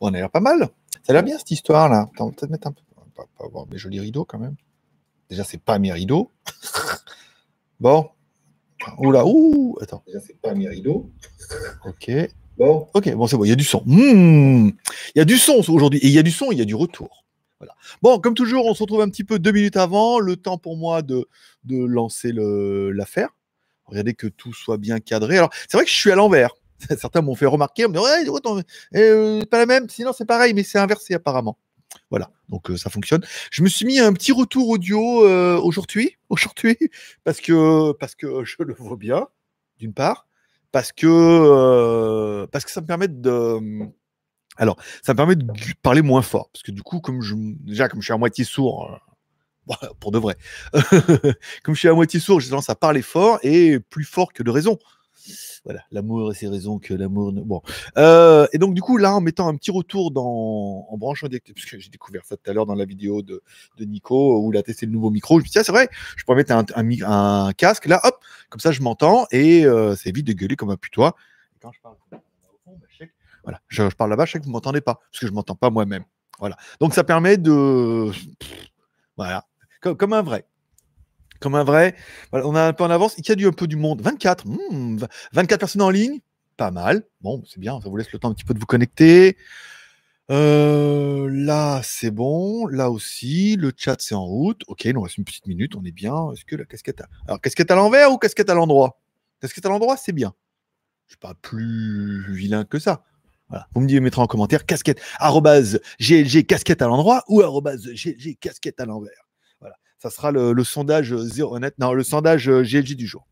on a l'air pas mal. Ça a l'air bien cette histoire-là. On va peut-être mettre un peu. On va pas avoir des jolis rideaux quand même. Déjà, c'est pas mes rideaux. bon. Oula, ouh, attends. Déjà, c'est pas mes rideaux. Ok. Bon. Ok, bon, c'est bon, il y a du son. Hmm. Il y a du son aujourd'hui. Et il y a du son, il y a du retour. Voilà. Bon, comme toujours, on se retrouve un petit peu deux minutes avant. Le temps pour moi de, de lancer l'affaire. Regardez que tout soit bien cadré. Alors, c'est vrai que je suis à l'envers. Certains m'ont fait remarquer, on me dit, ouais, euh, pas la même, sinon c'est pareil, mais c'est inversé apparemment. Voilà, donc euh, ça fonctionne. Je me suis mis un petit retour audio euh, aujourd'hui, aujourd'hui, parce que parce que je le vois bien, d'une part, parce que parce que ça me permet de alors ça me permet de parler moins fort, parce que du coup, comme je déjà comme je suis à moitié sourd. pour de vrai. comme je suis à moitié sourd, j'ai tendance à parler fort et plus fort que de raison. Voilà, l'amour et ses raisons que l'amour. Ne... Bon. Euh, et donc, du coup, là, en mettant un petit retour dans, en branchant des. Parce que j'ai découvert ça tout à l'heure dans la vidéo de, de Nico où il a testé le nouveau micro. Je me suis dit, c'est vrai, je pourrais mettre un, un, casque là, hop, comme ça, je m'entends et euh, ça évite de gueuler comme un putois. Et quand je parle voilà, je, parle là-bas, je sais que vous ne m'entendez pas parce que je ne m'entends pas moi-même. Voilà. Donc, ça permet de. Voilà. Comme un vrai comme un vrai. on a un peu en avance. Il y a du un peu du monde. 24. 24 hmm, personnes en ligne. Pas mal. Bon, c'est bien. Ça vous laisse le temps un petit peu de vous connecter. Euh, là, c'est bon. Là aussi, le chat, c'est en route. Ok, il nous reste une petite minute. On est bien. Est-ce que la casquette a... Alors, casquette à l'envers ou casquette à l'endroit? Casquette à l'endroit, c'est bien. Je suis pas plus vilain que ça. Voilà. Vous me dites, mettrez en commentaire casquette, GLG casquette à l'endroit ou GLG casquette à l'envers. Ça sera le, sondage zéro le sondage GLG du jour.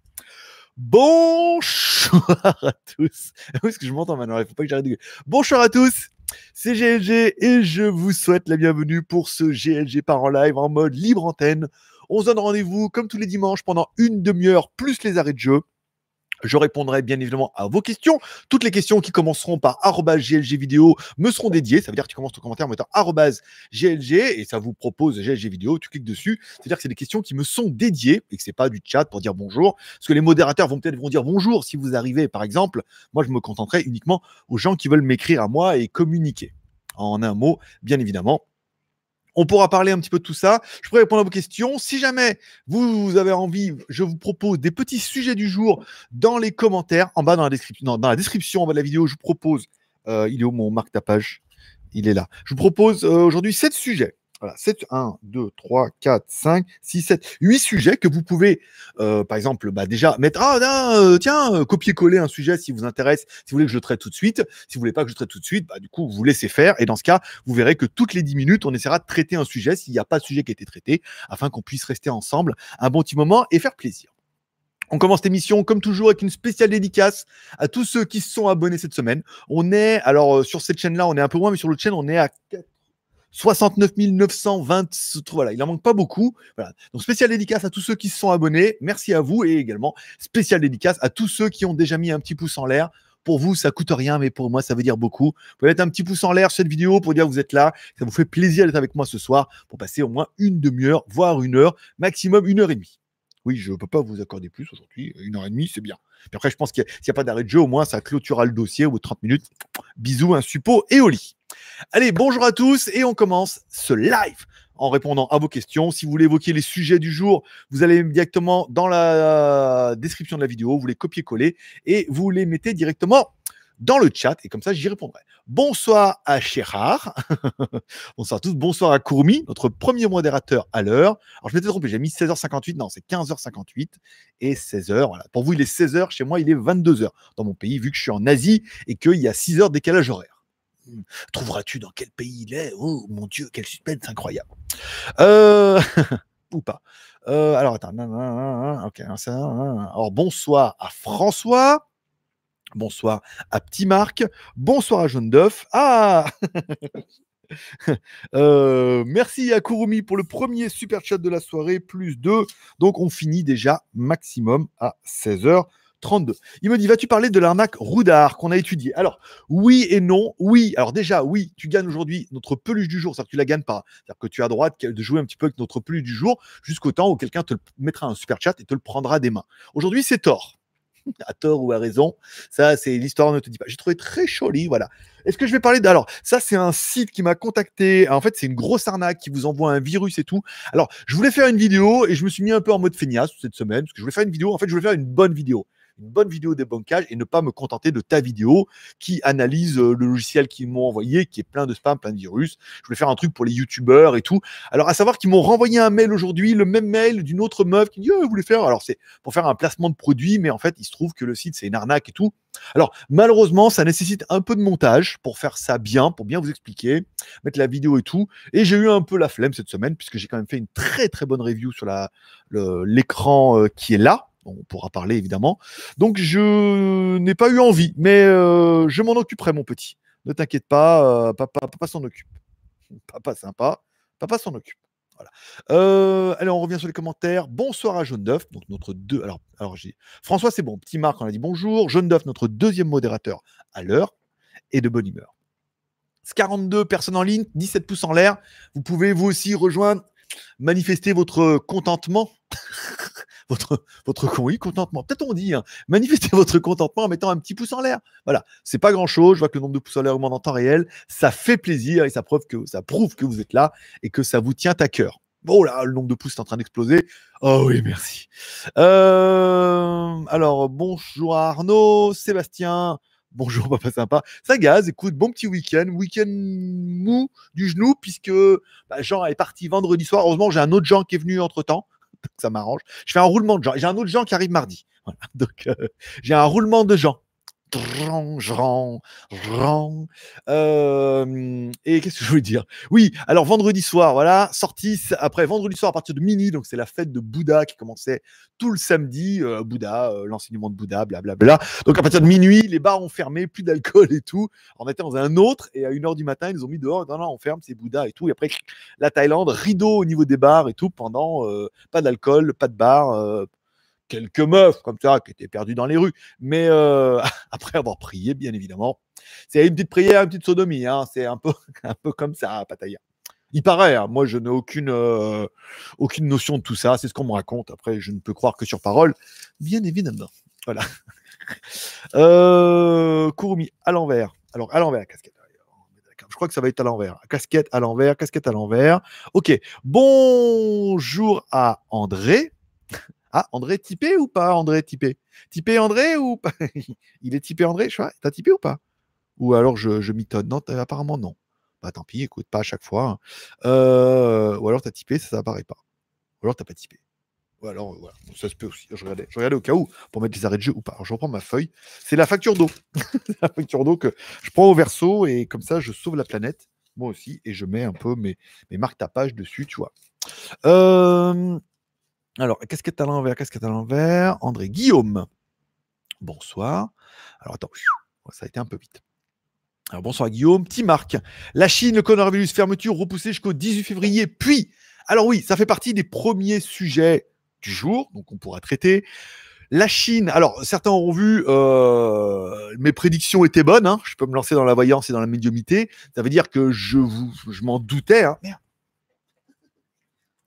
Bonjour à tous. Est-ce que je m'entends maintenant Il faut pas que j'arrête de... Bonjour à tous. C'est GLG et je vous souhaite la bienvenue pour ce GLG par en live en mode libre antenne. On se donne rendez-vous comme tous les dimanches pendant une demi-heure plus les arrêts de jeu. Je répondrai bien évidemment à vos questions. Toutes les questions qui commenceront par GLG vidéo me seront dédiées. Ça veut dire que tu commences ton commentaire en mettant GLG et ça vous propose GLG vidéo. Tu cliques dessus. C'est-à-dire que c'est des questions qui me sont dédiées et que c'est pas du chat pour dire bonjour. Parce que les modérateurs vont peut-être dire bonjour si vous arrivez, par exemple. Moi, je me contenterai uniquement aux gens qui veulent m'écrire à moi et communiquer. En un mot, bien évidemment, on pourra parler un petit peu de tout ça. Je pourrais répondre à vos questions. Si jamais vous avez envie, je vous propose des petits sujets du jour dans les commentaires, en bas dans la description. dans la description en bas de la vidéo, je vous propose. Euh, il est où mon marque tapage? Il est là. Je vous propose euh, aujourd'hui sept sujets. Voilà, 7, 1, 2, 3, 4, 5, 6, 7, 8 sujets que vous pouvez, euh, par exemple, bah, déjà mettre, ah, euh, tiens, euh, copier-coller un sujet si vous intéresse, si vous voulez que je le traite tout de suite. Si vous voulez pas que je traite tout de suite, bah, du coup, vous laissez faire. Et dans ce cas, vous verrez que toutes les 10 minutes, on essaiera de traiter un sujet s'il n'y a pas de sujet qui a été traité, afin qu'on puisse rester ensemble un bon petit moment et faire plaisir. On commence cette émission comme toujours avec une spéciale dédicace à tous ceux qui se sont abonnés cette semaine. On est, alors sur cette chaîne-là, on est un peu moins, mais sur l'autre chaîne, on est à 69 920. Voilà, il en manque pas beaucoup. Voilà. Donc, spécial dédicace à tous ceux qui se sont abonnés. Merci à vous et également spécial dédicace à tous ceux qui ont déjà mis un petit pouce en l'air. Pour vous, ça coûte rien, mais pour moi, ça veut dire beaucoup. Vous pouvez mettre un petit pouce en l'air sur cette vidéo pour dire que vous êtes là. Ça vous fait plaisir d'être avec moi ce soir pour passer au moins une demi-heure, voire une heure, maximum une heure et demie. Oui, je ne peux pas vous accorder plus aujourd'hui. Une heure et demie, c'est bien. Puis après, je pense qu'il n'y a, pas d'arrêt de jeu, au moins, ça clôturera le dossier au bout de 30 minutes. Bisous, un suppôt et au lit. Allez, bonjour à tous et on commence ce live en répondant à vos questions. Si vous voulez évoquer les sujets du jour, vous allez directement dans la description de la vidéo, vous les copiez-coller et vous les mettez directement dans le chat et comme ça j'y répondrai. Bonsoir à Chérard, bonsoir à tous, bonsoir à Courmi, notre premier modérateur à l'heure. Alors je m'étais trompé, j'ai mis 16h58, non c'est 15h58 et 16h. Voilà. Pour vous il est 16h, chez moi il est 22h dans mon pays vu que je suis en Asie et qu'il y a 6 heures décalage horaire. Hmm. Trouveras-tu dans quel pays il est? Oh mon Dieu, quel suspense incroyable. Euh... Ou pas. Euh, alors attends. Ok. Alors bonsoir à François. Bonsoir à Petit Marc. Bonsoir à Jaune d'œuf. Ah euh, Merci à Kurumi pour le premier super chat de la soirée, plus 2. Donc on finit déjà maximum à 16h. 32. Il me dit, vas-tu parler de l'arnaque Roudard qu'on a étudié Alors, oui et non. Oui, alors déjà, oui, tu gagnes aujourd'hui notre peluche du jour, c'est-à-dire que tu la gagnes pas. C'est-à-dire que tu as droit de jouer un petit peu avec notre peluche du jour jusqu'au temps où quelqu'un te mettra un super chat et te le prendra des mains. Aujourd'hui, c'est tort. à tort ou à raison. Ça, c'est l'histoire ne te dit pas. J'ai trouvé très joli, voilà. Est-ce que je vais parler d'... Alors, ça, c'est un site qui m'a contacté. En fait, c'est une grosse arnaque qui vous envoie un virus et tout. Alors, je voulais faire une vidéo et je me suis mis un peu en mode feignasse cette semaine parce que je voulais faire une vidéo. En fait, je voulais faire une bonne vidéo une bonne vidéo débankage et ne pas me contenter de ta vidéo qui analyse euh, le logiciel qu'ils m'ont envoyé, qui est plein de spam, plein de virus. Je voulais faire un truc pour les youtubeurs et tout. Alors, à savoir qu'ils m'ont renvoyé un mail aujourd'hui, le même mail d'une autre meuf qui dit oh, vous voulez faire? Alors, c'est pour faire un placement de produit, mais en fait, il se trouve que le site, c'est une arnaque et tout. Alors, malheureusement, ça nécessite un peu de montage pour faire ça bien, pour bien vous expliquer, mettre la vidéo et tout. Et j'ai eu un peu la flemme cette semaine, puisque j'ai quand même fait une très très bonne review sur l'écran euh, qui est là on pourra parler évidemment. Donc je n'ai pas eu envie, mais euh, je m'en occuperai, mon petit. Ne t'inquiète pas, euh, papa, s'en occupe. Papa sympa, papa s'en occupe. Voilà. Euh, allez, on revient sur les commentaires. Bonsoir à Jaune d'œuf, notre deux. Alors, alors j'ai François, c'est bon. Petit Marc, on a dit bonjour. Jaune d'œuf, notre deuxième modérateur à l'heure et de bonne humeur. 42 personnes en ligne, 17 pouces en l'air. Vous pouvez vous aussi rejoindre, manifester votre contentement votre, oui, contentement. Peut-être on dit, hein, manifestez votre contentement en mettant un petit pouce en l'air. Voilà, c'est pas grand-chose. Je vois que le nombre de pouces en l'air augmente en temps réel. Ça fait plaisir et ça prouve, que, ça prouve que vous êtes là et que ça vous tient à cœur. Oh là, le nombre de pouces est en train d'exploser. Oh oui, merci. Euh, alors, bonjour Arnaud, Sébastien. Bonjour, papa sympa. Ça gaz, écoute, bon petit week-end, week-end mou du genou, puisque bah, Jean est parti vendredi soir. Heureusement, j'ai un autre Jean qui est venu entre temps ça m'arrange. Je fais un roulement de gens. J'ai un autre gens qui arrive mardi. Donc, euh, j'ai un roulement de gens. Et qu'est-ce que je veux dire? Oui, alors vendredi soir, voilà, sortie après vendredi soir à partir de minuit, donc c'est la fête de Bouddha qui commençait tout le samedi. Bouddha, l'enseignement de Bouddha, blablabla. Donc à partir de minuit, les bars ont fermé, plus d'alcool et tout. On était dans un autre et à 1h du matin, ils ont mis dehors. Non, non, on ferme, c'est Bouddha et tout. Et après, la Thaïlande, rideau au niveau des bars et tout pendant pas d'alcool, pas de bar quelques meufs comme ça qui étaient perdues dans les rues. Mais euh, après avoir prié, bien évidemment, c'est une petite prière, une petite sodomie. Hein. C'est un peu, un peu comme ça, Pataya. Il paraît, hein. moi je n'ai aucune, euh, aucune notion de tout ça, c'est ce qu'on me raconte. Après, je ne peux croire que sur parole, bien évidemment. Voilà. euh, à l'envers. Alors, à l'envers, casquette. Je crois que ça va être à l'envers. Casquette à l'envers, casquette à l'envers. Ok. Bonjour à André. Ah, André typé ou pas André typé Typé André ou pas? Il est typé André, je T'as typé ou pas? Ou alors je, je. Non, apparemment non. Bah tant pis, écoute, pas à chaque fois. Hein. Euh, ou alors t'as typé, ça n'apparaît pas. Ou alors t'as pas typé. Ou alors, voilà, ça se peut aussi. Je regardais, je regardais au cas où pour mettre les arrêts de jeu ou pas. Alors, je reprends ma feuille. C'est la facture d'eau. la facture d'eau que je prends au verso et comme ça, je sauve la planète, moi aussi, et je mets un peu mes, mes marques tapage dessus, tu vois. Euh, alors, casquette à l'envers, casquette à l'envers? André Guillaume. Bonsoir. Alors, attends, ça a été un peu vite. Alors, bonsoir Guillaume. Petit Marc. La Chine, le coronavirus, fermeture repoussée jusqu'au 18 février. Puis, alors oui, ça fait partie des premiers sujets du jour, donc on pourra traiter. La Chine, alors certains auront vu, euh, mes prédictions étaient bonnes, hein. je peux me lancer dans la voyance et dans la médiumité. Ça veut dire que je, je m'en doutais. Hein.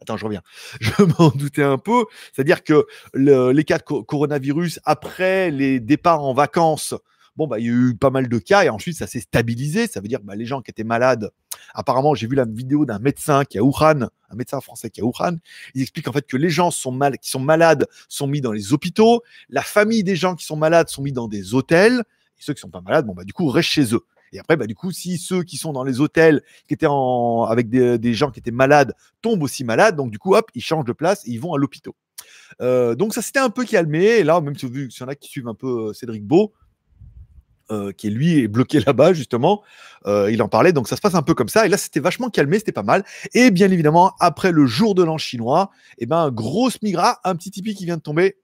Attends, je reviens. Je m'en doutais un peu. C'est-à-dire que les cas de coronavirus, après les départs en vacances, bon, bah, il y a eu pas mal de cas et ensuite ça s'est stabilisé. Ça veut dire que bah, les gens qui étaient malades, apparemment, j'ai vu la vidéo d'un médecin qui à Wuhan, un médecin français qui à Wuhan. Il explique en fait que les gens qui sont malades sont mis dans les hôpitaux. La famille des gens qui sont malades sont mis dans des hôtels. Et ceux qui sont pas malades, bon, bah, du coup, restent chez eux. Et après, bah, du coup, si ceux qui sont dans les hôtels, qui étaient en, avec des, gens qui étaient malades, tombent aussi malades, donc du coup, hop, ils changent de place et ils vont à l'hôpital. Euh, donc ça s'était un peu calmé. Et là, même si il y en a qui suivent un peu euh, Cédric Beau, euh, qui lui est bloqué là-bas justement. il en parlait, donc ça se passe un peu comme ça. Et là, c'était vachement calmé, c'était pas mal. Et bien évidemment, après le jour de l'an chinois, et eh ben grosse migra, un petit tipi qui vient de tomber.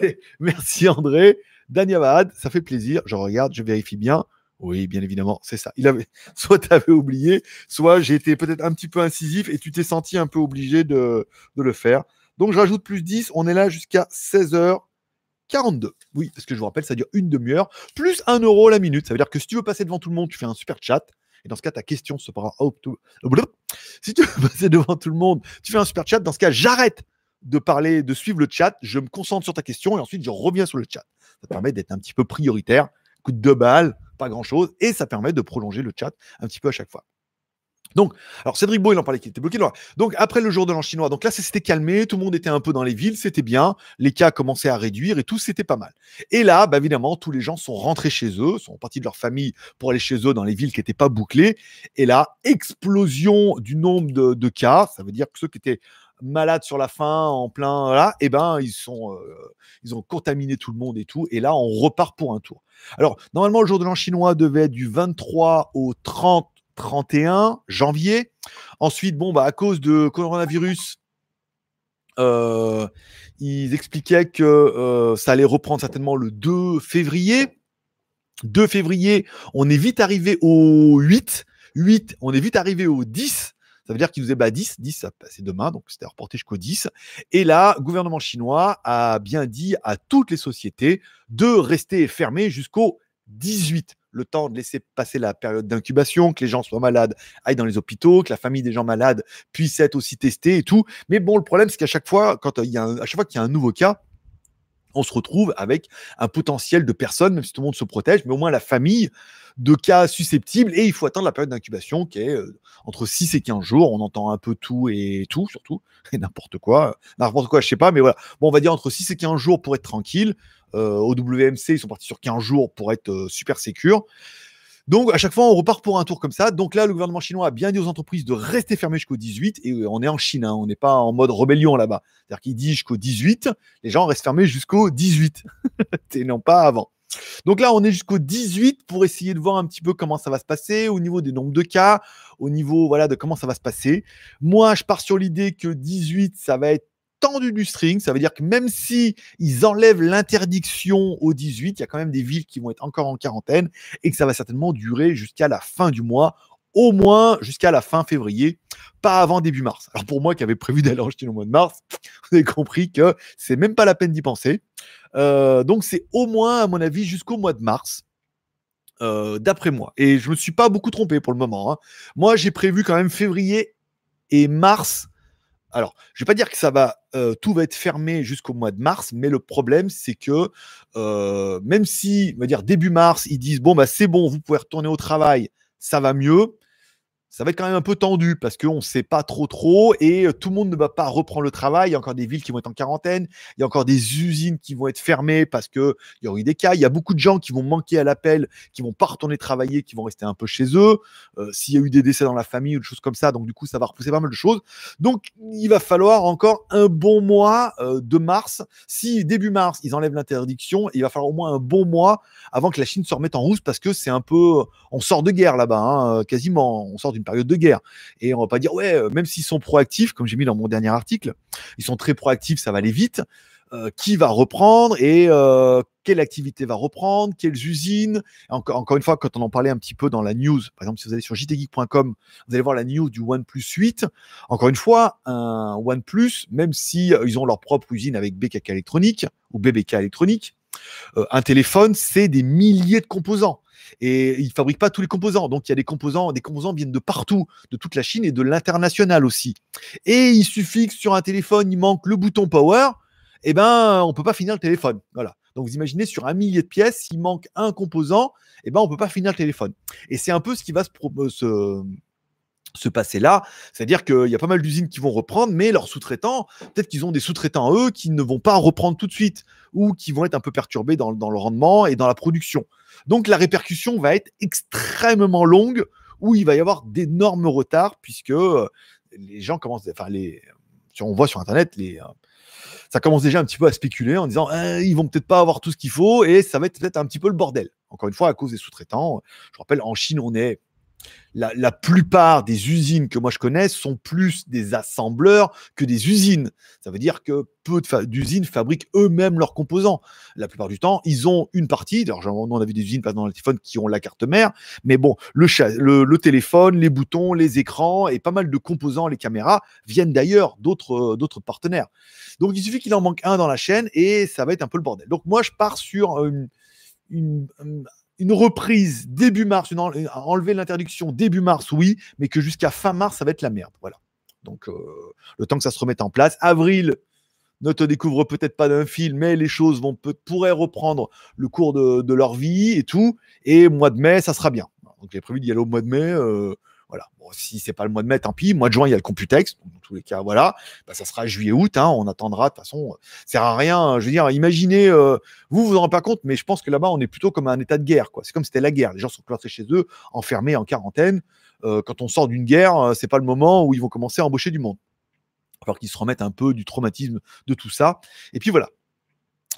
merci André, Daniel ça fait plaisir. Je regarde, je vérifie bien. Oui, bien évidemment, c'est ça. Il avait, soit tu avais oublié, soit j'ai été peut-être un petit peu incisif et tu t'es senti un peu obligé de, le faire. Donc je rajoute plus 10, on est là jusqu'à 16h42. Oui, parce que je vous rappelle, ça dure une demi-heure, plus 1 euro la minute. Ça veut dire que si tu veux passer devant tout le monde, tu fais un super chat. Et dans ce cas, ta question se sera. Si tu veux passer devant tout le monde, tu fais un super chat. Dans ce cas, j'arrête de parler, de suivre le chat, je me concentre sur ta question et ensuite je reviens sur le chat. Ça permet d'être un petit peu prioritaire. Coup de deux balles, pas grand chose, et ça permet de prolonger le chat un petit peu à chaque fois. Donc, alors Cédric Beau, il en parlait qu'il était bloqué. Donc, après le jour de l'an chinois, donc là, ça s'était calmé, tout le monde était un peu dans les villes, c'était bien, les cas commençaient à réduire et tout, c'était pas mal. Et là, bah, évidemment, tous les gens sont rentrés chez eux, sont partis de leur famille pour aller chez eux dans les villes qui n'étaient pas bouclées. Et là, explosion du nombre de, cas, ça veut dire que ceux qui étaient malades sur la fin, en plein là, eh ben ils sont, euh, ils ont contaminé tout le monde et tout. Et là, on repart pour un tour. Alors normalement, le jour de l'an chinois devait être du 23 au 30 31 janvier. Ensuite, bon, bah, à cause de coronavirus, euh, ils expliquaient que euh, ça allait reprendre certainement le 2 février. 2 février, on est vite arrivé au 8. 8, on est vite arrivé au 10. Ça veut dire qu'ils nous bah 10, 10, c'est demain, donc c'était reporté jusqu'au 10. Et là, le gouvernement chinois a bien dit à toutes les sociétés de rester fermées jusqu'au 18 le temps de laisser passer la période d'incubation, que les gens soient malades, aillent dans les hôpitaux, que la famille des gens malades puisse être aussi testée et tout. Mais bon, le problème, c'est qu'à chaque fois, quand il y a à chaque fois qu'il y a un nouveau cas, on se retrouve avec un potentiel de personnes, même si tout le monde se protège, mais au moins la famille de cas susceptibles. Et il faut attendre la période d'incubation qui est euh, entre 6 et 15 jours. On entend un peu tout et tout, surtout, et n'importe quoi. N'importe quoi, je sais pas, mais voilà. Bon, on va dire entre 6 et 15 jours pour être tranquille. Euh, au WMC, ils sont partis sur 15 jours pour être euh, super sécure. Donc, à chaque fois, on repart pour un tour comme ça. Donc là, le gouvernement chinois a bien dit aux entreprises de rester fermées jusqu'au 18. Et euh, on est en Chine, hein. on n'est pas en mode rébellion là-bas. C'est-à-dire qu'il dit jusqu'au 18, les gens restent fermés jusqu'au 18. et non pas avant. Donc là, on est jusqu'au 18 pour essayer de voir un petit peu comment ça va se passer au niveau des nombres de cas, au niveau voilà de comment ça va se passer. Moi, je pars sur l'idée que 18, ça va être tendu du string. Ça veut dire que même si ils enlèvent l'interdiction au 18, il y a quand même des villes qui vont être encore en quarantaine et que ça va certainement durer jusqu'à la fin du mois, au moins jusqu'à la fin février, pas avant début mars. Alors pour moi qui avais prévu d'aller en Chine au mois de mars, vous avez compris que c'est même pas la peine d'y penser. Euh, donc c'est au moins, à mon avis, jusqu'au mois de mars. Euh, d'après moi. Et je ne me suis pas beaucoup trompé pour le moment. Hein. Moi, j'ai prévu quand même février et mars alors, je ne vais pas dire que ça va, euh, tout va être fermé jusqu'au mois de mars, mais le problème, c'est que euh, même si, on va dire début mars, ils disent bon bah c'est bon, vous pouvez retourner au travail, ça va mieux ça va être quand même un peu tendu parce qu'on ne sait pas trop trop et euh, tout le monde ne va pas reprendre le travail. Il y a encore des villes qui vont être en quarantaine, il y a encore des usines qui vont être fermées parce qu'il y aura eu des cas. Il y a beaucoup de gens qui vont manquer à l'appel, qui vont pas retourner travailler, qui vont rester un peu chez eux. Euh, s'il y a eu des décès dans la famille ou des choses comme ça, donc du coup, ça va repousser pas mal de choses. Donc, il va falloir encore un bon mois euh, de mars. Si début mars, ils enlèvent l'interdiction, il va falloir au moins un bon mois avant que la Chine se remette en rousse parce que c'est un peu. On sort de guerre là-bas, hein, quasiment. On sort période de guerre. Et on va pas dire, ouais, euh, même s'ils sont proactifs, comme j'ai mis dans mon dernier article, ils sont très proactifs, ça va aller vite. Euh, qui va reprendre et euh, quelle activité va reprendre, quelles usines. Encore, encore une fois, quand on en parlait un petit peu dans la news, par exemple, si vous allez sur jtgeek.com, vous allez voir la news du OnePlus 8. Encore une fois, un OnePlus, même si ils ont leur propre usine avec BKK électronique ou BBK électronique, un téléphone, c'est des milliers de composants et ils fabriquent pas tous les composants. Donc il y a des composants, des composants viennent de partout, de toute la Chine et de l'international aussi. Et il suffit que sur un téléphone, il manque le bouton power, et eh ben on peut pas finir le téléphone. Voilà. Donc vous imaginez sur un millier de pièces, s'il manque un composant, et eh ben on peut pas finir le téléphone. Et c'est un peu ce qui va se, se se passer là. C'est-à-dire qu'il y a pas mal d'usines qui vont reprendre, mais leurs sous-traitants, peut-être qu'ils ont des sous-traitants eux qui ne vont pas reprendre tout de suite ou qui vont être un peu perturbés dans, le rendement et dans la production. Donc la répercussion va être extrêmement longue où il va y avoir d'énormes retards puisque euh, les gens commencent, enfin les, on voit sur Internet, les, euh, ça commence déjà un petit peu à spéculer en disant eh, ils vont peut-être pas avoir tout ce qu'il faut et ça va être peut-être un petit peu le bordel. Encore une fois, à cause des sous-traitants. Je rappelle, en Chine, on est la, plupart des usines que moi je connais sont plus des assembleurs que des usines. Ça veut dire que peu d'usines fabriquent eux-mêmes leurs composants. La plupart du temps, ils ont une partie. Alors, on a vu des usines, pas dans le téléphone, qui ont la carte mère. Mais bon, le, téléphone, les boutons, les écrans et pas mal de composants, les caméras viennent d'ailleurs d'autres, d'autres partenaires. Donc, il suffit qu'il en manque un dans la chaîne et ça va être un peu le bordel. Donc, moi, je pars sur une une reprise début mars, enlever l'interdiction début mars, oui, mais que jusqu'à fin mars, ça va être la merde. Voilà. Donc, euh, le temps que ça se remette en place. Avril, ne te découvrent peut-être pas d'un fil, mais les choses vont pourraient reprendre le cours de, leur vie et tout. Et mois de mai, ça sera bien. Donc j'ai prévu d'y aller au mois de mai. Euh, voilà. Bon, si c'est pas le mois de mai, tant pis. Mois de juin, il y a le Computex. Dans tous les cas, voilà. Bah, ça sera juillet-août. Hein, on attendra. De toute façon, ça sert à rien. Je veux dire, imaginez, euh, vous vous en rendez pas compte, mais je pense que là-bas, on est plutôt comme un état de guerre. C'est comme c'était la guerre. Les gens sont cloîtrés chez eux, enfermés en quarantaine. Euh, quand on sort d'une guerre, euh, c'est pas le moment où ils vont commencer à embaucher du monde. Alors qu'ils se remettent un peu du traumatisme de tout ça. Et puis voilà.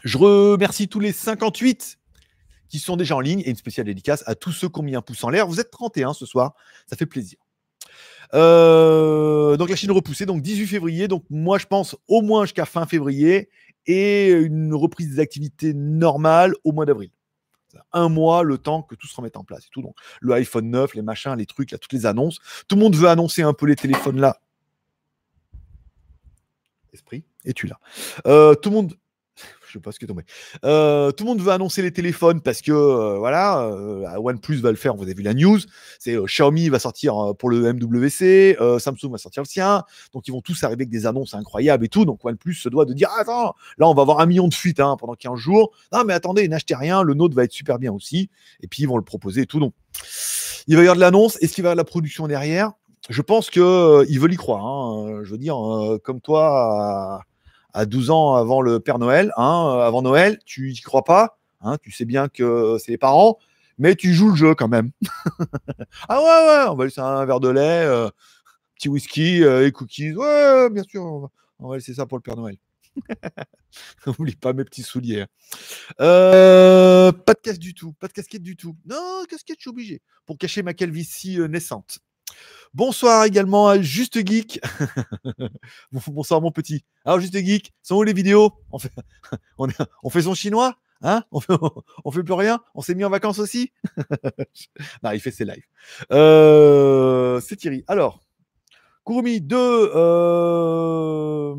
Je remercie tous les 58 sont déjà en ligne et une spéciale dédicace à tous ceux qui ont mis un pouce en l'air. Vous êtes 31 ce soir, ça fait plaisir. Euh, donc la Chine repoussée, donc 18 février. Donc moi je pense au moins jusqu'à fin février et une reprise des activités normales au mois d'avril. Un mois, le temps que tout se remette en place et tout. Donc le iPhone 9, les machins, les trucs, là, toutes les annonces. Tout le monde veut annoncer un peu les téléphones là. Esprit, es-tu là? Euh, Tout le monde je sais pas ce qui est tombé. Euh, tout le monde veut annoncer les téléphones parce que euh, voilà, euh, OnePlus va le faire. Vous avez vu la news. C'est Xiaomi va sortir pour le MWC, Samsung va sortir le sien. Donc ils vont tous arriver avec des annonces incroyables et tout. Donc OnePlus se doit de dire attends, là on va avoir un million de fuites hein, pendant 15 jours. Non mais attendez, n'achetez rien. Le Note va être super bien aussi. Et puis ils vont le proposer et tout. Donc il va y avoir de l'annonce. Est-ce qu'il va y avoir la production derrière? Je pense que ils veulent y croire. Hein. Je veux dire, comme toi à 12 ans avant le Père Noël, hein, euh, avant Noël, tu n'y crois pas, hein, tu sais bien que c'est les parents, mais tu joues le jeu quand même. ah ouais, ouais, on va laisser un verre de lait, euh, petit whisky euh, et cookies. Ouais, bien sûr, on va, laisser ça pour le Père Noël. N'oublie pas mes petits souliers. Hein. pas de casque du tout, pas de casquette du tout. Non, casquette, je suis obligé pour cacher ma calvitie naissante. Bonsoir également à Juste Geek. Bonsoir mon petit. Alors Juste Geek, sont où les vidéos? On fait, on, fait son chinois Hein? On fait, fait plus rien? On s'est mis en vacances aussi? Non, il fait ses lives. Euh, c'est Thierry. Alors, Kurumi 2. Euh,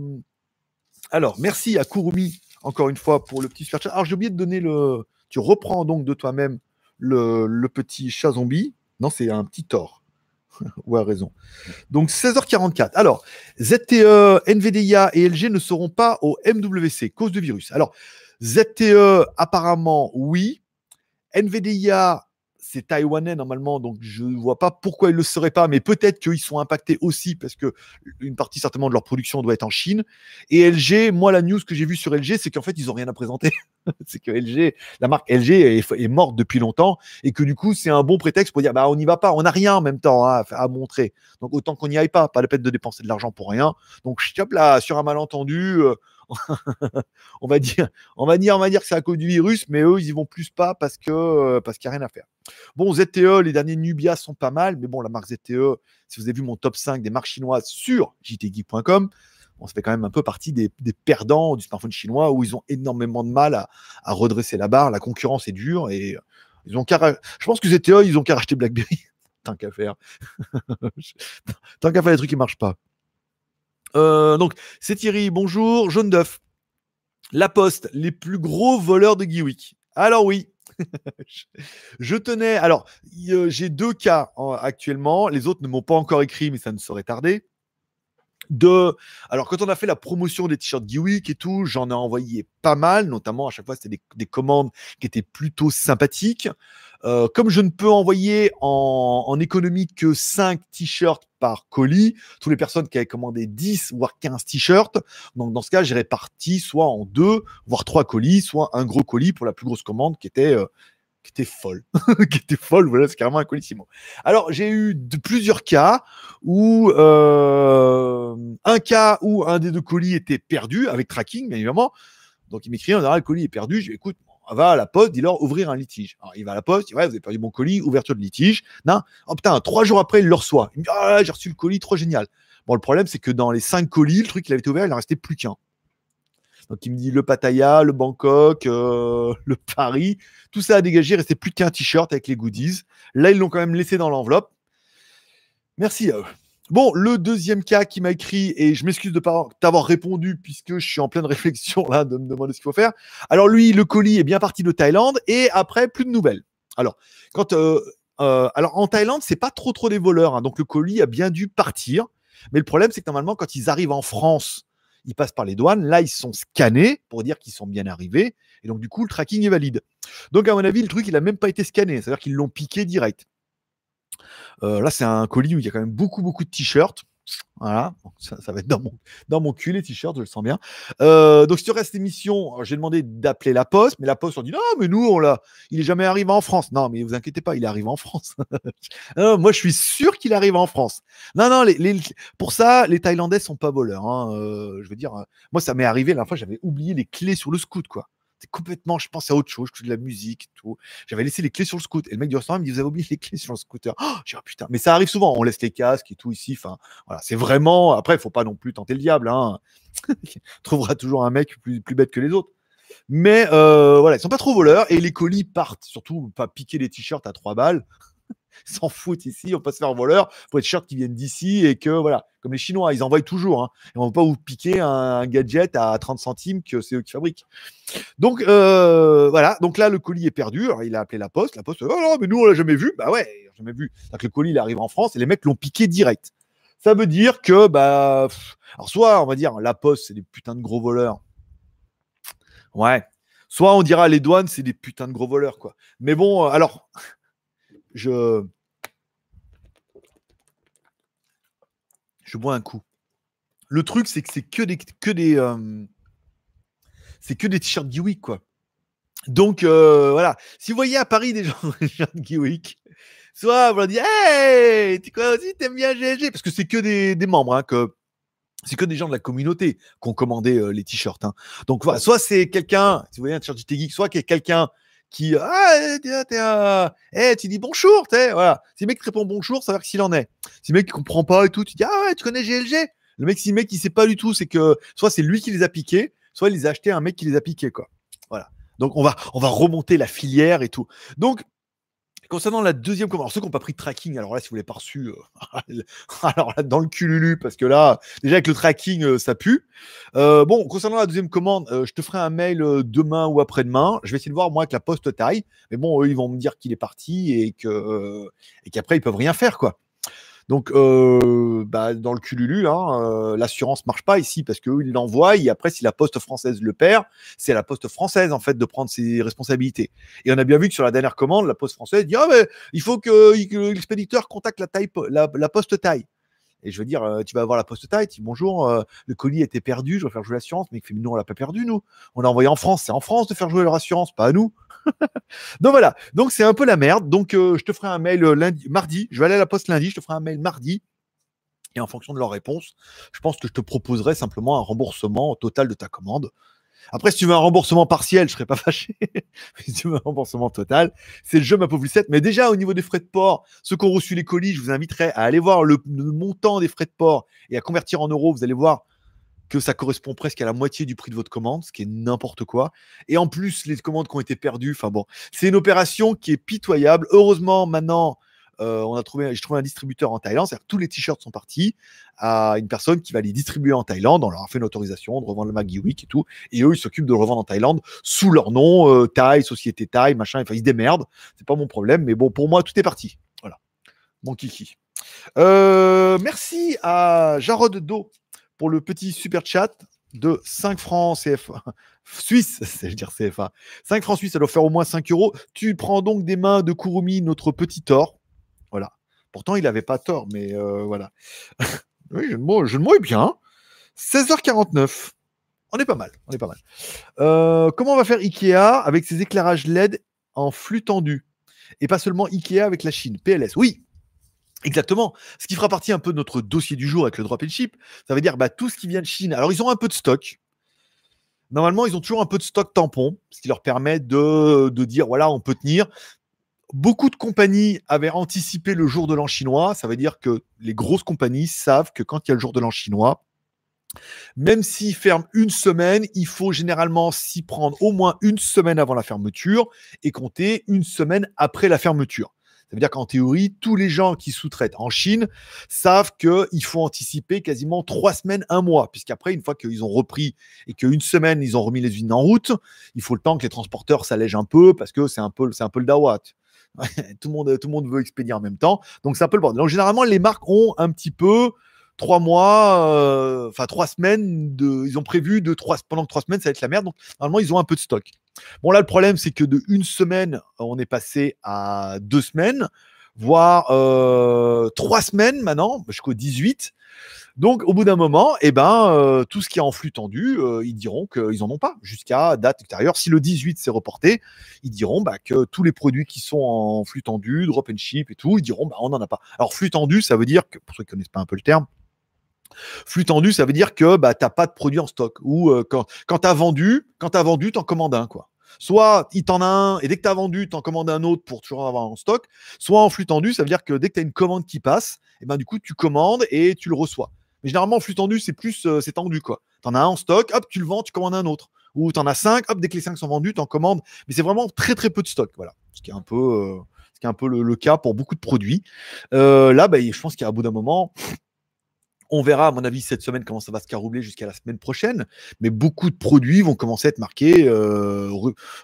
alors, merci à Kurumi, encore une fois, pour le petit super chat. Alors, j'ai oublié de donner le... Tu reprends donc de toi-même le petit chat zombie. Non, c'est un petit tort. ouais, raison. Donc 16h44. Alors, ZTE, NVDIA et LG ne seront pas au MWC, cause de virus. Alors, ZTE, apparemment, oui. NVDIA, c'est taïwanais normalement, donc je ne vois pas pourquoi ils ne le seraient pas, mais peut-être qu'ils sont impactés aussi parce que une partie certainement de leur production doit être en Chine. Et LG, moi la news que j'ai vue sur LG, c'est qu'en fait ils n'ont rien à présenter. c'est que LG, la marque LG est, morte depuis longtemps et que du coup c'est un bon prétexte pour dire bah on n'y va pas, on n'a rien en même temps hein, à, montrer. Donc autant qu'on n'y aille pas, pas la peine de dépenser de l'argent pour rien. Donc hop là sur un malentendu. Euh, on va dire, on va dire, on va dire que c'est à cause du virus, mais eux, ils y vont plus pas parce que euh, parce qu'il n'y a rien à faire. Bon, ZTE, les derniers Nubia sont pas mal, mais bon, la marque ZTE, si vous avez vu mon top 5 des marques chinoises sur jtgeek.com, on se fait quand même un peu partie des, perdants du smartphone chinois où ils ont énormément de mal à, redresser la barre. La concurrence est dure et ils ont Je pense que ZTE, ils ont qu'à racheter BlackBerry. Tant qu'à faire. Tant qu'à faire des trucs qui marchent pas. Euh, donc, c'est Thierry, bonjour. Jaune d'œuf. La Poste, les plus gros voleurs de Geewick. Alors oui, je tenais. Alors, j'ai deux cas actuellement. Les autres ne m'ont pas encore écrit, mais ça ne saurait tarder. De... Alors, quand on a fait la promotion des t-shirts Geewick et tout, j'en ai envoyé pas mal, notamment à chaque fois, c'était des, commandes qui étaient plutôt sympathiques. Euh, comme je ne peux envoyer en, économie que 5 t-shirts par colis, toutes les personnes qui avaient commandé 10 voire 15 t-shirts, donc dans ce cas, j'ai réparti soit en deux, voire trois colis, soit un gros colis pour la plus grosse commande qui était euh, qui était folle, qui était folle, voilà, c'est carrément un colissimo. Alors, j'ai eu de, plusieurs cas où euh, un cas où un des deux colis était perdu avec tracking, bien évidemment. Donc, il m'écrit, le colis est perdu. Je dis, écoute, va à la poste, dis-leur ouvrir un litige. Alors, il va à la poste, il dit, ouais, vous avez perdu mon colis, ouverture de litige. Non, oh putain, trois jours après, il le reçoit. Il me dit, ah, j'ai reçu le colis, trop génial. Bon, le problème, c'est que dans les cinq colis, le truc, il avait ouvert, il en restait plus qu'un. Donc il me dit le Pattaya, le Bangkok, euh, le Paris, tout ça a dégagé, il restait plus qu'un t-shirt avec les goodies. Là, ils l'ont quand même laissé dans l'enveloppe. Merci à eux. Bon, le deuxième cas qui m'a écrit, et je m'excuse de t'avoir répondu puisque je suis en pleine réflexion là de me demander ce qu'il faut faire. Alors lui, le colis est bien parti de Thaïlande et après, plus de nouvelles. Alors, quand, euh, euh, alors en Thaïlande, c'est pas trop trop des voleurs, hein. donc le colis a bien dû partir. Mais le problème, c'est que normalement, quand ils arrivent en France ils passent par les douanes. Là, ils sont scannés pour dire qu'ils sont bien arrivés. Et donc, du coup, le tracking est valide. Donc, à mon avis, le truc, il n'a même pas été scanné. C'est-à-dire qu'ils l'ont piqué direct. Euh, là, c'est un colis où il y a quand même beaucoup, beaucoup de t-shirts. Voilà, ça, va être dans mon, dans mon cul, les t-shirts, je le sens bien. Euh, donc, si tu restes émission, j'ai demandé d'appeler la Poste, mais la Poste, on dit non, mais nous, on l'a, il est jamais arrivé en France. Non, mais vous inquiétez pas, il est arrivé en France. moi, je suis sûr qu'il arrive en France. Non, non, pour ça, les Thaïlandais sont pas voleurs. Hein. Euh, je veux dire, moi, ça m'est arrivé la fois, j'avais oublié les clés sur le scoot, quoi complètement, je pense à autre chose, je de la musique, tout. J'avais laissé les clés sur le scooter. Et le mec du restaurant me dit Vous avez oublié les clés sur le scooter. Oh, j'ai dit, putain, mais ça arrive souvent. On laisse les casques et tout ici. Enfin, voilà, c'est vraiment. Après, il faut pas non plus tenter le diable. Hein. trouvera toujours un mec plus, bête que les autres. Mais euh, voilà, ils sont pas trop voleurs et les colis partent, surtout pas piquer les t-shirts à trois balles s'en foutent ici, on peut se faire voleur pour être t-shirts qui viennent d'ici et que voilà, comme les Chinois, ils envoient toujours. Hein, on ne va pas vous piquer un, gadget à 30 centimes que c'est eux qui fabriquent. Donc euh, voilà, donc là le colis est perdu. Il a appelé la poste, la poste, oh non, mais nous on l'a jamais vu. Bah ouais, jamais vu. Donc le colis il arrive en France et les mecs l'ont piqué direct. Ça veut dire que bah, alors soit on va dire la poste c'est des putains de gros voleurs. Ouais. Soit on dira les douanes c'est des putains de gros voleurs quoi. Mais bon, euh, alors je bois un coup. Le truc, c'est que c'est que des, que des, euh, c'est que des t-shirts Geewick, quoi. Donc euh, voilà, si vous voyez à Paris des gens t-shirts Geewick, soit vous leur dites Hey, tu quoi aussi, t'aimes bien GLG Parce que c'est que des, des membres, hein, que c'est que des gens de la communauté qui ont commandé euh, les t-shirts. Hein. Donc voilà, soit c'est quelqu'un, si vous voyez un t-shirt JT Geek, soit quelqu'un qui ah t'es, un... Eh, tu dis bonjour t'es voilà. Si le mec te répond bonjour ça veut dire s'il en est. Si le mec ne comprend pas et tout tu dis ah ouais tu connais GLG le mec si le mec il sait pas du tout c'est que soit c'est lui qui les a piqués soit il les a achetés à un mec qui les a piqués quoi. Voilà. Donc on va on va remonter la filière et tout. Donc Concernant la deuxième commande, alors ceux qui n'ont pas pris de tracking, alors là, si vous ne l'avez pas reçu, euh, alors là, dans le cululu, parce que là, déjà avec le tracking, euh, ça pue. Euh, bon, concernant la deuxième commande, je te ferai un mail demain ou après-demain. Je vais essayer de voir, moi, avec la poste taille. Mais bon, eux, ils vont me dire qu'il est parti et que qu'après, ils peuvent rien faire, quoi. Donc, euh, bah, dans le cululu, hein, euh, l'assurance marche pas ici parce qu'ils l'envoient. Et après, si la poste française le perd, c'est à la poste française en fait de prendre ses responsabilités. Et on a bien vu que sur la dernière commande, la poste française dit ah mais il faut que, l'expéditeur contacte la taille, la poste taille. Et je veux dire, tu vas avoir la poste taille, tu dis bonjour, le colis était perdu, je vais faire jouer l'assurance. Mais nous, on l'a pas perdu, nous. On l'a envoyé en France. C'est en France de faire jouer leur assurance, pas à nous. donc voilà. Donc c'est un peu la merde. Donc je te ferai un mail lundi, mardi. Je vais aller à la poste lundi. Je te ferai un mail mardi. Et en fonction de leur réponse, je pense que je te proposerai simplement un remboursement total de ta commande. Après, si tu veux un remboursement partiel, je serais pas fâché. si tu veux un remboursement total, c'est le jeu ma pauvre Mais déjà, au niveau des frais de port, ceux qui ont reçu les colis, je vous inviterai à aller voir le, montant des frais de port et à convertir en euros. Vous allez voir que ça correspond presque à la moitié du prix de votre commande, ce qui est n'importe quoi. Et en plus, les commandes qui ont été perdues, enfin bon, c'est une opération qui est pitoyable. Heureusement, maintenant, euh, on a trouvé, j'ai trouvé un distributeur en Thaïlande, c'est-à-dire tous les t-shirts sont partis à une personne qui va les distribuer en Thaïlande. On leur a fait une autorisation de revendre le Maggie Week et tout. Et eux, ils s'occupent de revendre en Thaïlande sous leur nom, euh, Thaï, Société Thaï, machin. Enfin, ils se démerdent. C'est pas mon problème. Mais bon, pour moi, tout est parti. Voilà. Mon kiki. Euh, merci à Jarod Do pour le petit super chat de 5 francs CFA. Suisse, c'est dire CFA. 5 francs ça doit faire au moins 5 euros. Tu prends donc des mains de Kurumi, notre petit or. Pourtant, il n'avait pas tort, mais euh, voilà. oui, je est bien. 16h49. On est pas mal. On est pas mal. Euh, comment on va faire Ikea avec ses éclairages LED en flux tendu? Et pas seulement Ikea avec la Chine. PLS. Oui, Exactement. Ce qui fera partie un peu de notre dossier du jour avec le drop and ship, ça veut dire bah, tout ce qui vient de Chine. Alors, ils ont un peu de stock. Normalement, ils ont toujours un peu de stock tampon, ce qui leur permet de, de dire voilà, on peut tenir beaucoup de compagnies avaient anticipé le jour de l'an chinois. Ça veut dire que les grosses compagnies savent que quand il y a le jour de l'an chinois, même s'ils ferment une semaine, il faut généralement s'y prendre au moins une semaine avant la fermeture et compter une semaine après la fermeture. Ça veut dire qu'en théorie, tous les gens qui sous-traitent en Chine savent qu'il faut anticiper quasiment trois semaines, un mois, puisqu'après, une fois qu'ils ont repris et qu'une semaine, ils ont remis les usines en route, il faut le temps que les transporteurs s'allègent un peu parce que c'est un peu, c'est un peu le dawat. Tout, le monde, veut expédier en même temps. Donc, c'est un peu le bordel. Généralement, les marques ont un petit peu trois mois, euh, enfin trois semaines, de, ils ont prévu de trois, pendant trois semaines, ça va être la merde. Donc, normalement, ils ont un peu de stock. Bon, là, le problème, c'est que de une semaine, on est passé à deux semaines, voire euh, trois semaines maintenant, jusqu'au 18. Donc, au bout d'un moment, eh ben, euh, tout ce qui est en flux tendu, euh, ils diront qu'ils n'en ont pas jusqu'à date ultérieure. Si le 18 s'est reporté, ils diront bah, que tous les produits qui sont en flux tendu, drop and ship et tout, ils diront bah, on n'en a pas. Alors, flux tendu, ça veut dire que, pour ceux qui ne connaissent pas un peu le terme, Flux tendu, ça veut dire que bah, tu n'as pas de produit en stock. Ou quand, quand tu as vendu, quand tu as vendu, tu en commandes un. Quoi. Soit il t'en a un et dès que tu as vendu, tu en commandes un autre pour toujours avoir en stock. Soit en flux tendu, ça veut dire que dès que tu as une commande qui passe, et eh ben, du coup, tu commandes et tu le reçois. Mais généralement, en flux tendu, c'est plus euh, c'est tendu. Tu en as un en stock, hop, tu le vends, tu commandes un autre. Ou tu en as cinq, hop, dès que les cinq sont vendus, tu en commandes. Mais c'est vraiment très très peu de stock. Voilà. Ce qui est un peu, euh, un peu le, cas pour beaucoup de produits. Euh, là, bah, je pense qu'à bout d'un moment, on verra, à mon avis, cette semaine comment ça va se caroubler jusqu'à la semaine prochaine. Mais beaucoup de produits vont commencer à être marqués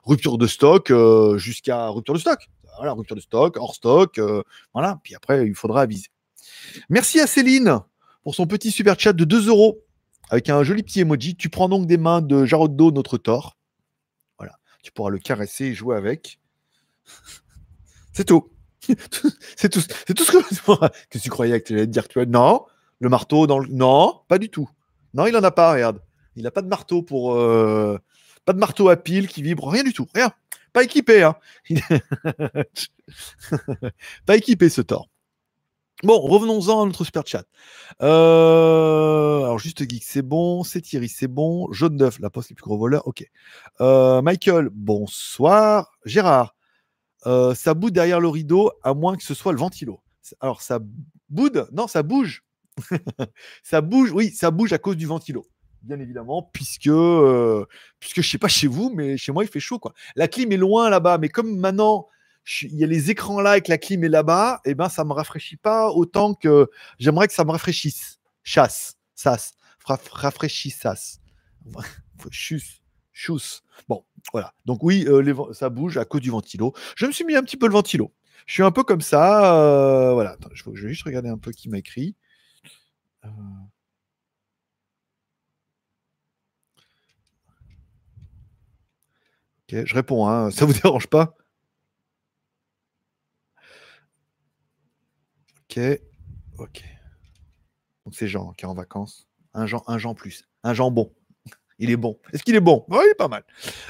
rupture de stock jusqu'à rupture de stock. Voilà, rupture de stock, hors stock. voilà. Puis après, il faudra aviser. Merci à Céline pour son petit super chat de 2 euros avec un joli petit emoji. Tu prends donc des mains de Jaroddo, notre Thor. Voilà, tu pourras le caresser et jouer avec. C'est tout. c'est tout, c'est tout ce que, que tu croyais que tu allais te dire. Tu vois. Non, le marteau dans le. Non, pas du tout. Non, il en a pas, regarde. Il n'a pas de marteau pour. Euh, pas de marteau à pile qui vibre, rien du tout. Rien. Pas équipé, hein. pas équipé ce Thor. Bon, revenons-en à notre super chat. Euh, alors, juste geek, c'est bon. C'est Thierry, c'est bon. Jaune d'œuf, la poste les plus gros voleurs. Ok. Euh, Michael, bonsoir. Gérard, ça boude derrière le rideau, à moins que ce soit le ventilo. Alors, ça boude Non, ça bouge. ça bouge, oui, ça bouge à cause du ventilo. Bien évidemment, puisque, puisque je sais pas chez vous, mais chez moi, il fait chaud. quoi. La clim est loin là-bas, mais comme maintenant il y a les écrans là et que la clim est là-bas, et eh ben ça me rafraîchit pas autant que j'aimerais que ça me rafraîchisse. Chasse, sas, rafraîchissas. Chus, chus. Bon, voilà. Donc oui, euh, ça bouge à cause du ventilo. Je me suis mis un petit peu le ventilo. Je suis un peu comme ça. Euh, voilà. je, vais juste regarder un peu qui m'a écrit. Je réponds. Hein. Ça vous dérange pas? Ok. Ok. Donc c'est Jean qui est en vacances. Un Jean, un Jean plus. Un Jean bon. Il est bon. Est-ce qu'il est bon? Oui, pas mal.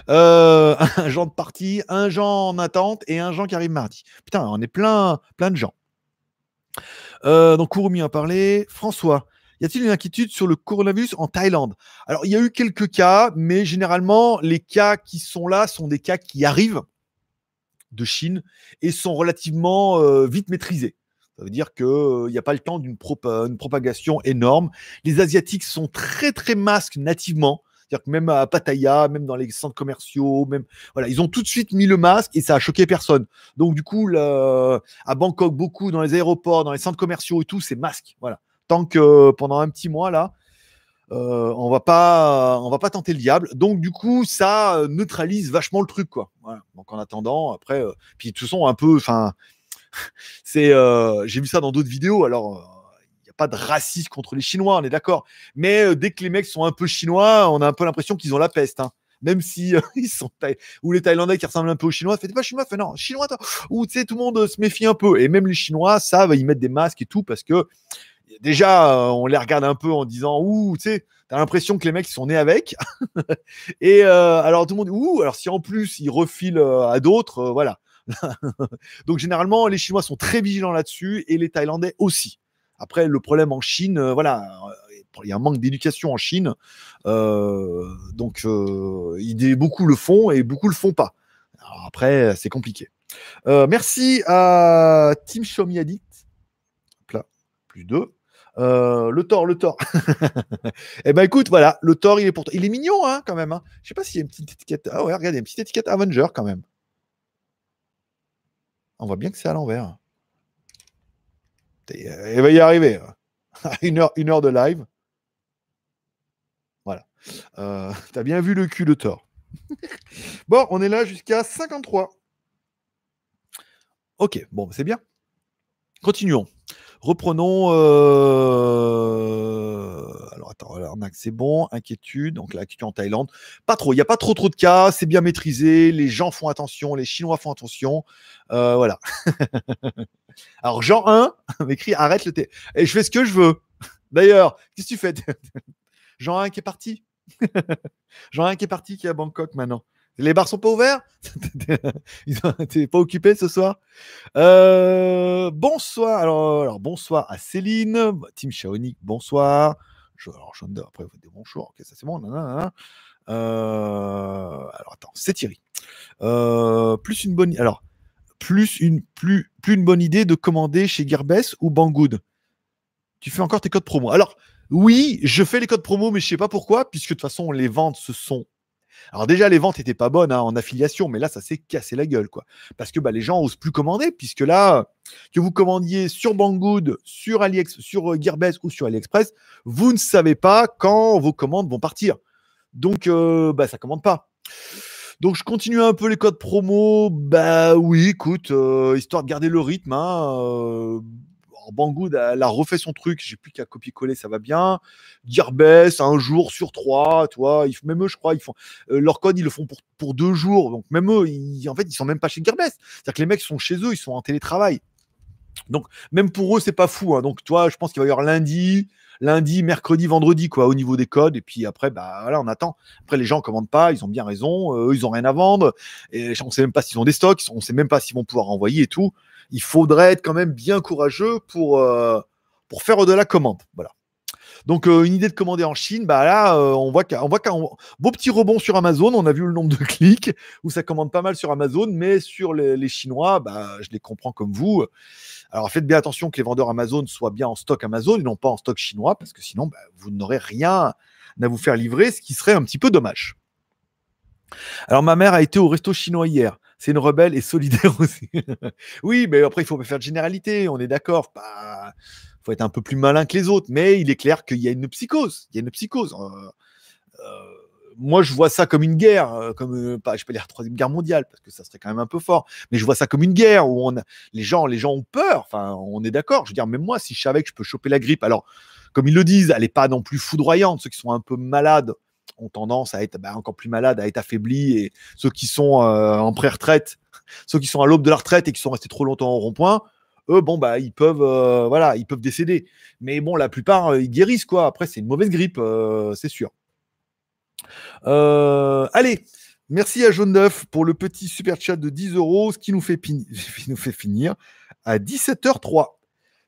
Euh, un Jean de partie, un Jean en attente et un Jean qui arrive mardi. Putain, on est plein, plein de gens. Euh, donc Kurumi a parlé. François, y a-t-il une inquiétude sur le coronavirus en Thaïlande? Alors, il y a eu quelques cas, mais généralement, les cas qui sont là sont des cas qui arrivent de Chine et sont relativement euh, vite maîtrisés. Ça veut dire qu'il n'y a pas le temps d'une propagation énorme. Les Asiatiques sont très, très masques nativement. C'est-à-dire que même à Pattaya, même dans les centres commerciaux, même voilà, ils ont tout de suite mis le masque et ça a choqué personne. Donc du coup, à Bangkok, beaucoup dans les aéroports, dans les centres commerciaux et tout, c'est masque. Voilà. Tant que pendant un petit mois là, euh, on va pas, va pas tenter le diable. Donc du coup, ça neutralise vachement le truc quoi. Donc en attendant, après, euh, puis de toute façon un peu, enfin c'est, euh, j'ai vu ça dans d'autres vidéos. Alors, de racisme contre les Chinois, on est d'accord. Mais euh, dès que les mecs sont un peu chinois, on a un peu l'impression qu'ils ont la peste. Hein. Même si euh, ils sont ou les Thaïlandais qui ressemblent un peu aux Chinois, fait pas chinois, fait non, chinois, ou tu sais, tout le monde se méfie un peu. Et même les Chinois savent, ils mettre des masques et tout parce que déjà, on les regarde un peu en disant, ouh, tu sais, t'as l'impression que les mecs sont nés avec. et alors tout le monde, ouh, alors si en plus ils refilent à d'autres, voilà. Donc généralement, les Chinois sont très vigilants là-dessus et les Thaïlandais aussi. Après, le problème en Chine, euh, voilà, il y a un manque d'éducation en Chine. Euh, donc, euh, beaucoup le font et beaucoup le font pas. après, c'est compliqué. merci à Addict. Là, plus deux. le Thor, le Thor. eh ben écoute, voilà, le Thor, il est pour Il est mignon, hein, quand même. Hein. Je sais pas s'il y a une petite étiquette. Ah ouais, regardez, une petite étiquette Avenger quand même. On voit bien que c'est à l'envers. Il va y arriver. Hein. une, heure, une heure de live. Voilà. Euh, T'as bien vu le cul de Thor. bon, on est là jusqu'à 53. Ok, bon, c'est bien. Continuons. Reprenons. euh, Alors attends, alors, on a que c'est bon, inquiétude. Donc là, en Thaïlande, pas trop. Il n'y a pas trop trop de cas, c'est bien maîtrisé. Les gens font attention, les Chinois font attention. Euh, voilà. alors Jean 1 m'écrit arrête le thé. Et je fais ce que je veux. D'ailleurs, qu'est-ce que tu fais? Jean 1 qui est parti? Jean 1 qui est parti, qui est à Bangkok maintenant. Les bars sont pas ouverts? T'es pas occupé ce soir? Euh, Bonsoir. Alors, alors, bonsoir à Céline. Team Shaonik, bonsoir. Je, alors, d'Or, après, vous dites bonjour. Ok, ça c'est bon. Euh, alors, attends, c'est Thierry. Euh, plus une bonne. Alors, plus une, plus une bonne idée de commander chez Gearbest ou Banggood? Tu fais encore tes codes promo. Alors, oui, je fais les codes promo, mais je sais pas pourquoi, puisque de toute façon, les ventes se sont alors déjà, les ventes étaient pas bonnes hein, en affiliation, mais là, ça s'est cassé la gueule, quoi. Parce que bah, les gens osent plus commander, puisque là, que vous commandiez sur Banggood, sur AliEx, sur euh, Gearbest ou sur AliExpress, vous ne savez pas quand vos commandes vont partir. Donc, euh, bah, ça commande pas. Donc, je continue un peu les codes promo. Bah oui, écoute, euh, histoire de garder le rythme. Hein, euh, alors, Banggood, elle a refait son truc. J'ai plus qu'à copier-coller, ça va bien. Gearbest, un jour sur trois, tu vois. Même eux, je crois, ils font euh, leur code, ils le font pour, deux jours. Donc même eux, en fait, ils sont même pas chez Gearbest. C'est-à-dire que les mecs sont chez eux, ils sont en télétravail. Donc même pour eux, c'est pas fou. hein. Donc toi, je pense qu'il va y avoir lundi, lundi, mercredi, vendredi, quoi, au niveau des codes. Et puis après, bah voilà, on attend. Après, les gens commandent pas, ils ont bien raison. euh, eux, ils ont rien à vendre. Et on sait même pas s'ils ont des stocks, on sait même pas s'ils vont pouvoir envoyer et tout. Il faudrait être quand même bien courageux pour euh, pour faire de la commande. Voilà. Donc euh, une idée de commander en Chine, bah là euh, on voit qu'un on voit qu'un beau petit rebond sur Amazon. On a vu le nombre de clics où ça commande pas mal sur Amazon, mais sur les, Chinois, bah je les comprends comme vous. Alors faites bien attention que les vendeurs Amazon soient bien en stock Amazon et non pas en stock chinois, parce que sinon bah, vous n'aurez rien à vous faire livrer, ce qui serait un petit peu dommage. Alors ma mère a été au resto chinois hier. C'est une rebelle et solidaire aussi. oui, mais après il faut pas faire de généralité. On est d'accord. Pas faut être un peu plus malin que les autres, mais il est clair qu'il y a une psychose. Il y a une psychose. Euh, euh, moi, je vois ça comme une guerre, euh, comme euh, pas, je peux dire troisième guerre mondiale, parce que ça serait quand même un peu fort. Mais je vois ça comme une guerre où on les gens, les gens ont peur. Enfin, on est d'accord. Je veux dire, même moi, si je savais que je peux choper la grippe, alors comme ils le disent, elle n'est pas non plus foudroyante. Ceux qui sont un peu malades ont tendance à être bah, encore plus malades, à être affaiblis, et ceux qui sont en pré-retraite, ceux qui sont à l'aube de la retraite et qui sont restés trop longtemps au rond-point, eux, bon, bah, ils peuvent, euh, voilà, ils peuvent décéder. Mais bon, la plupart, euh, ils guérissent, quoi. Après, c'est une mauvaise grippe, euh, c'est sûr. Allez, merci à Jaune Neuf pour le petit super chat de 10 euros, ce qui nous fait, nous fait finir à 17h03.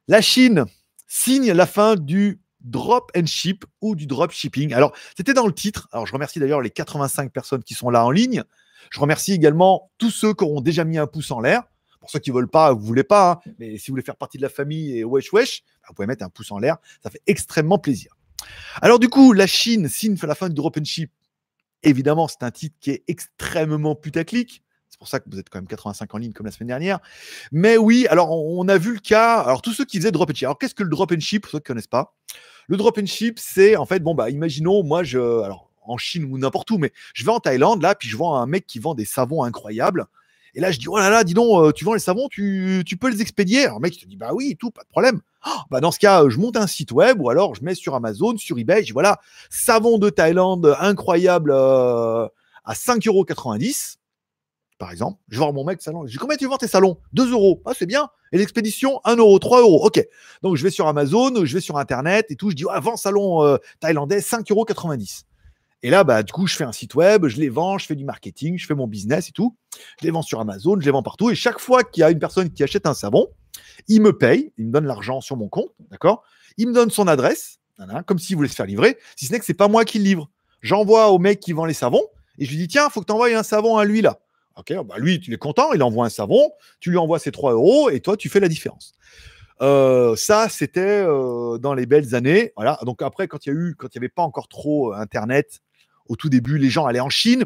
La Chine signe la fin du drop and ship ou du drop shipping. Alors, c'était dans le titre. Alors, je remercie d'ailleurs les 85 personnes qui sont là en ligne. Je remercie également tous ceux qui auront déjà mis un pouce en l'air. Pour ceux qui veulent pas, vous voulez pas, hein, mais si vous voulez faire partie de la famille et wesh wesh, bah, vous pouvez mettre un pouce en l'air. Ça fait extrêmement plaisir. Alors, du coup, la Chine signe la fin du drop and ship. Évidemment, c'est un titre qui est extrêmement putaclic. C'est pour ça que vous êtes quand même 85 en ligne comme la semaine dernière. Mais oui, alors on on a vu le cas. Alors tous ceux qui faisaient drop and ship. Alors qu'est-ce que le drop and ship pour ceux qui ne connaissent pas? Le drop and ship, c'est en fait bon bah imaginons moi je alors en Chine ou n'importe où, mais je vais en Thaïlande là, puis je vois un mec qui vend des savons incroyables. Et là je dis oh là là, dis donc, euh, tu vends les savons, tu, peux les expédier. Alors le mec il te dit bah oui, tout, pas de problème. Oh, bah dans ce cas, euh, je monte un site web ou alors je mets sur Amazon, sur eBay, je dis voilà, savon de Thaïlande incroyable euh, à 5,90€, par exemple. Je voir mon mec salon. Je dis combien tu vends tes salons? 2 euros. Ah, c'est bien. Et l'expédition 1 euro, 3 euros. Ok. Donc je vais sur Amazon, je vais sur Internet et tout. Je dis ah, vends salon euh, thaïlandais 5,90€. Et là, bah, du coup, je fais un site web, je les vends, je fais du marketing, je fais mon business et tout. Je les vends sur Amazon, je les vends partout. Et chaque fois qu'il y a une personne qui achète un savon, il me paye, il me donne l'argent sur mon compte, d'accord? Il me donne son adresse, comme s'il voulait se faire livrer, si ce n'est que c'est pas moi qui le livre. J'envoie au mec qui vend les savons et je lui dis tiens, faut que tu envoies un savon à lui là. Ok, bah lui, tu es content, il envoie un savon, tu lui envoies ses 3 euros et toi, tu fais la différence. Euh, ça, c'était euh, dans les belles années. Voilà. Donc après, il quand il n'y avait pas encore trop euh, Internet, au tout début, les gens allaient en Chine.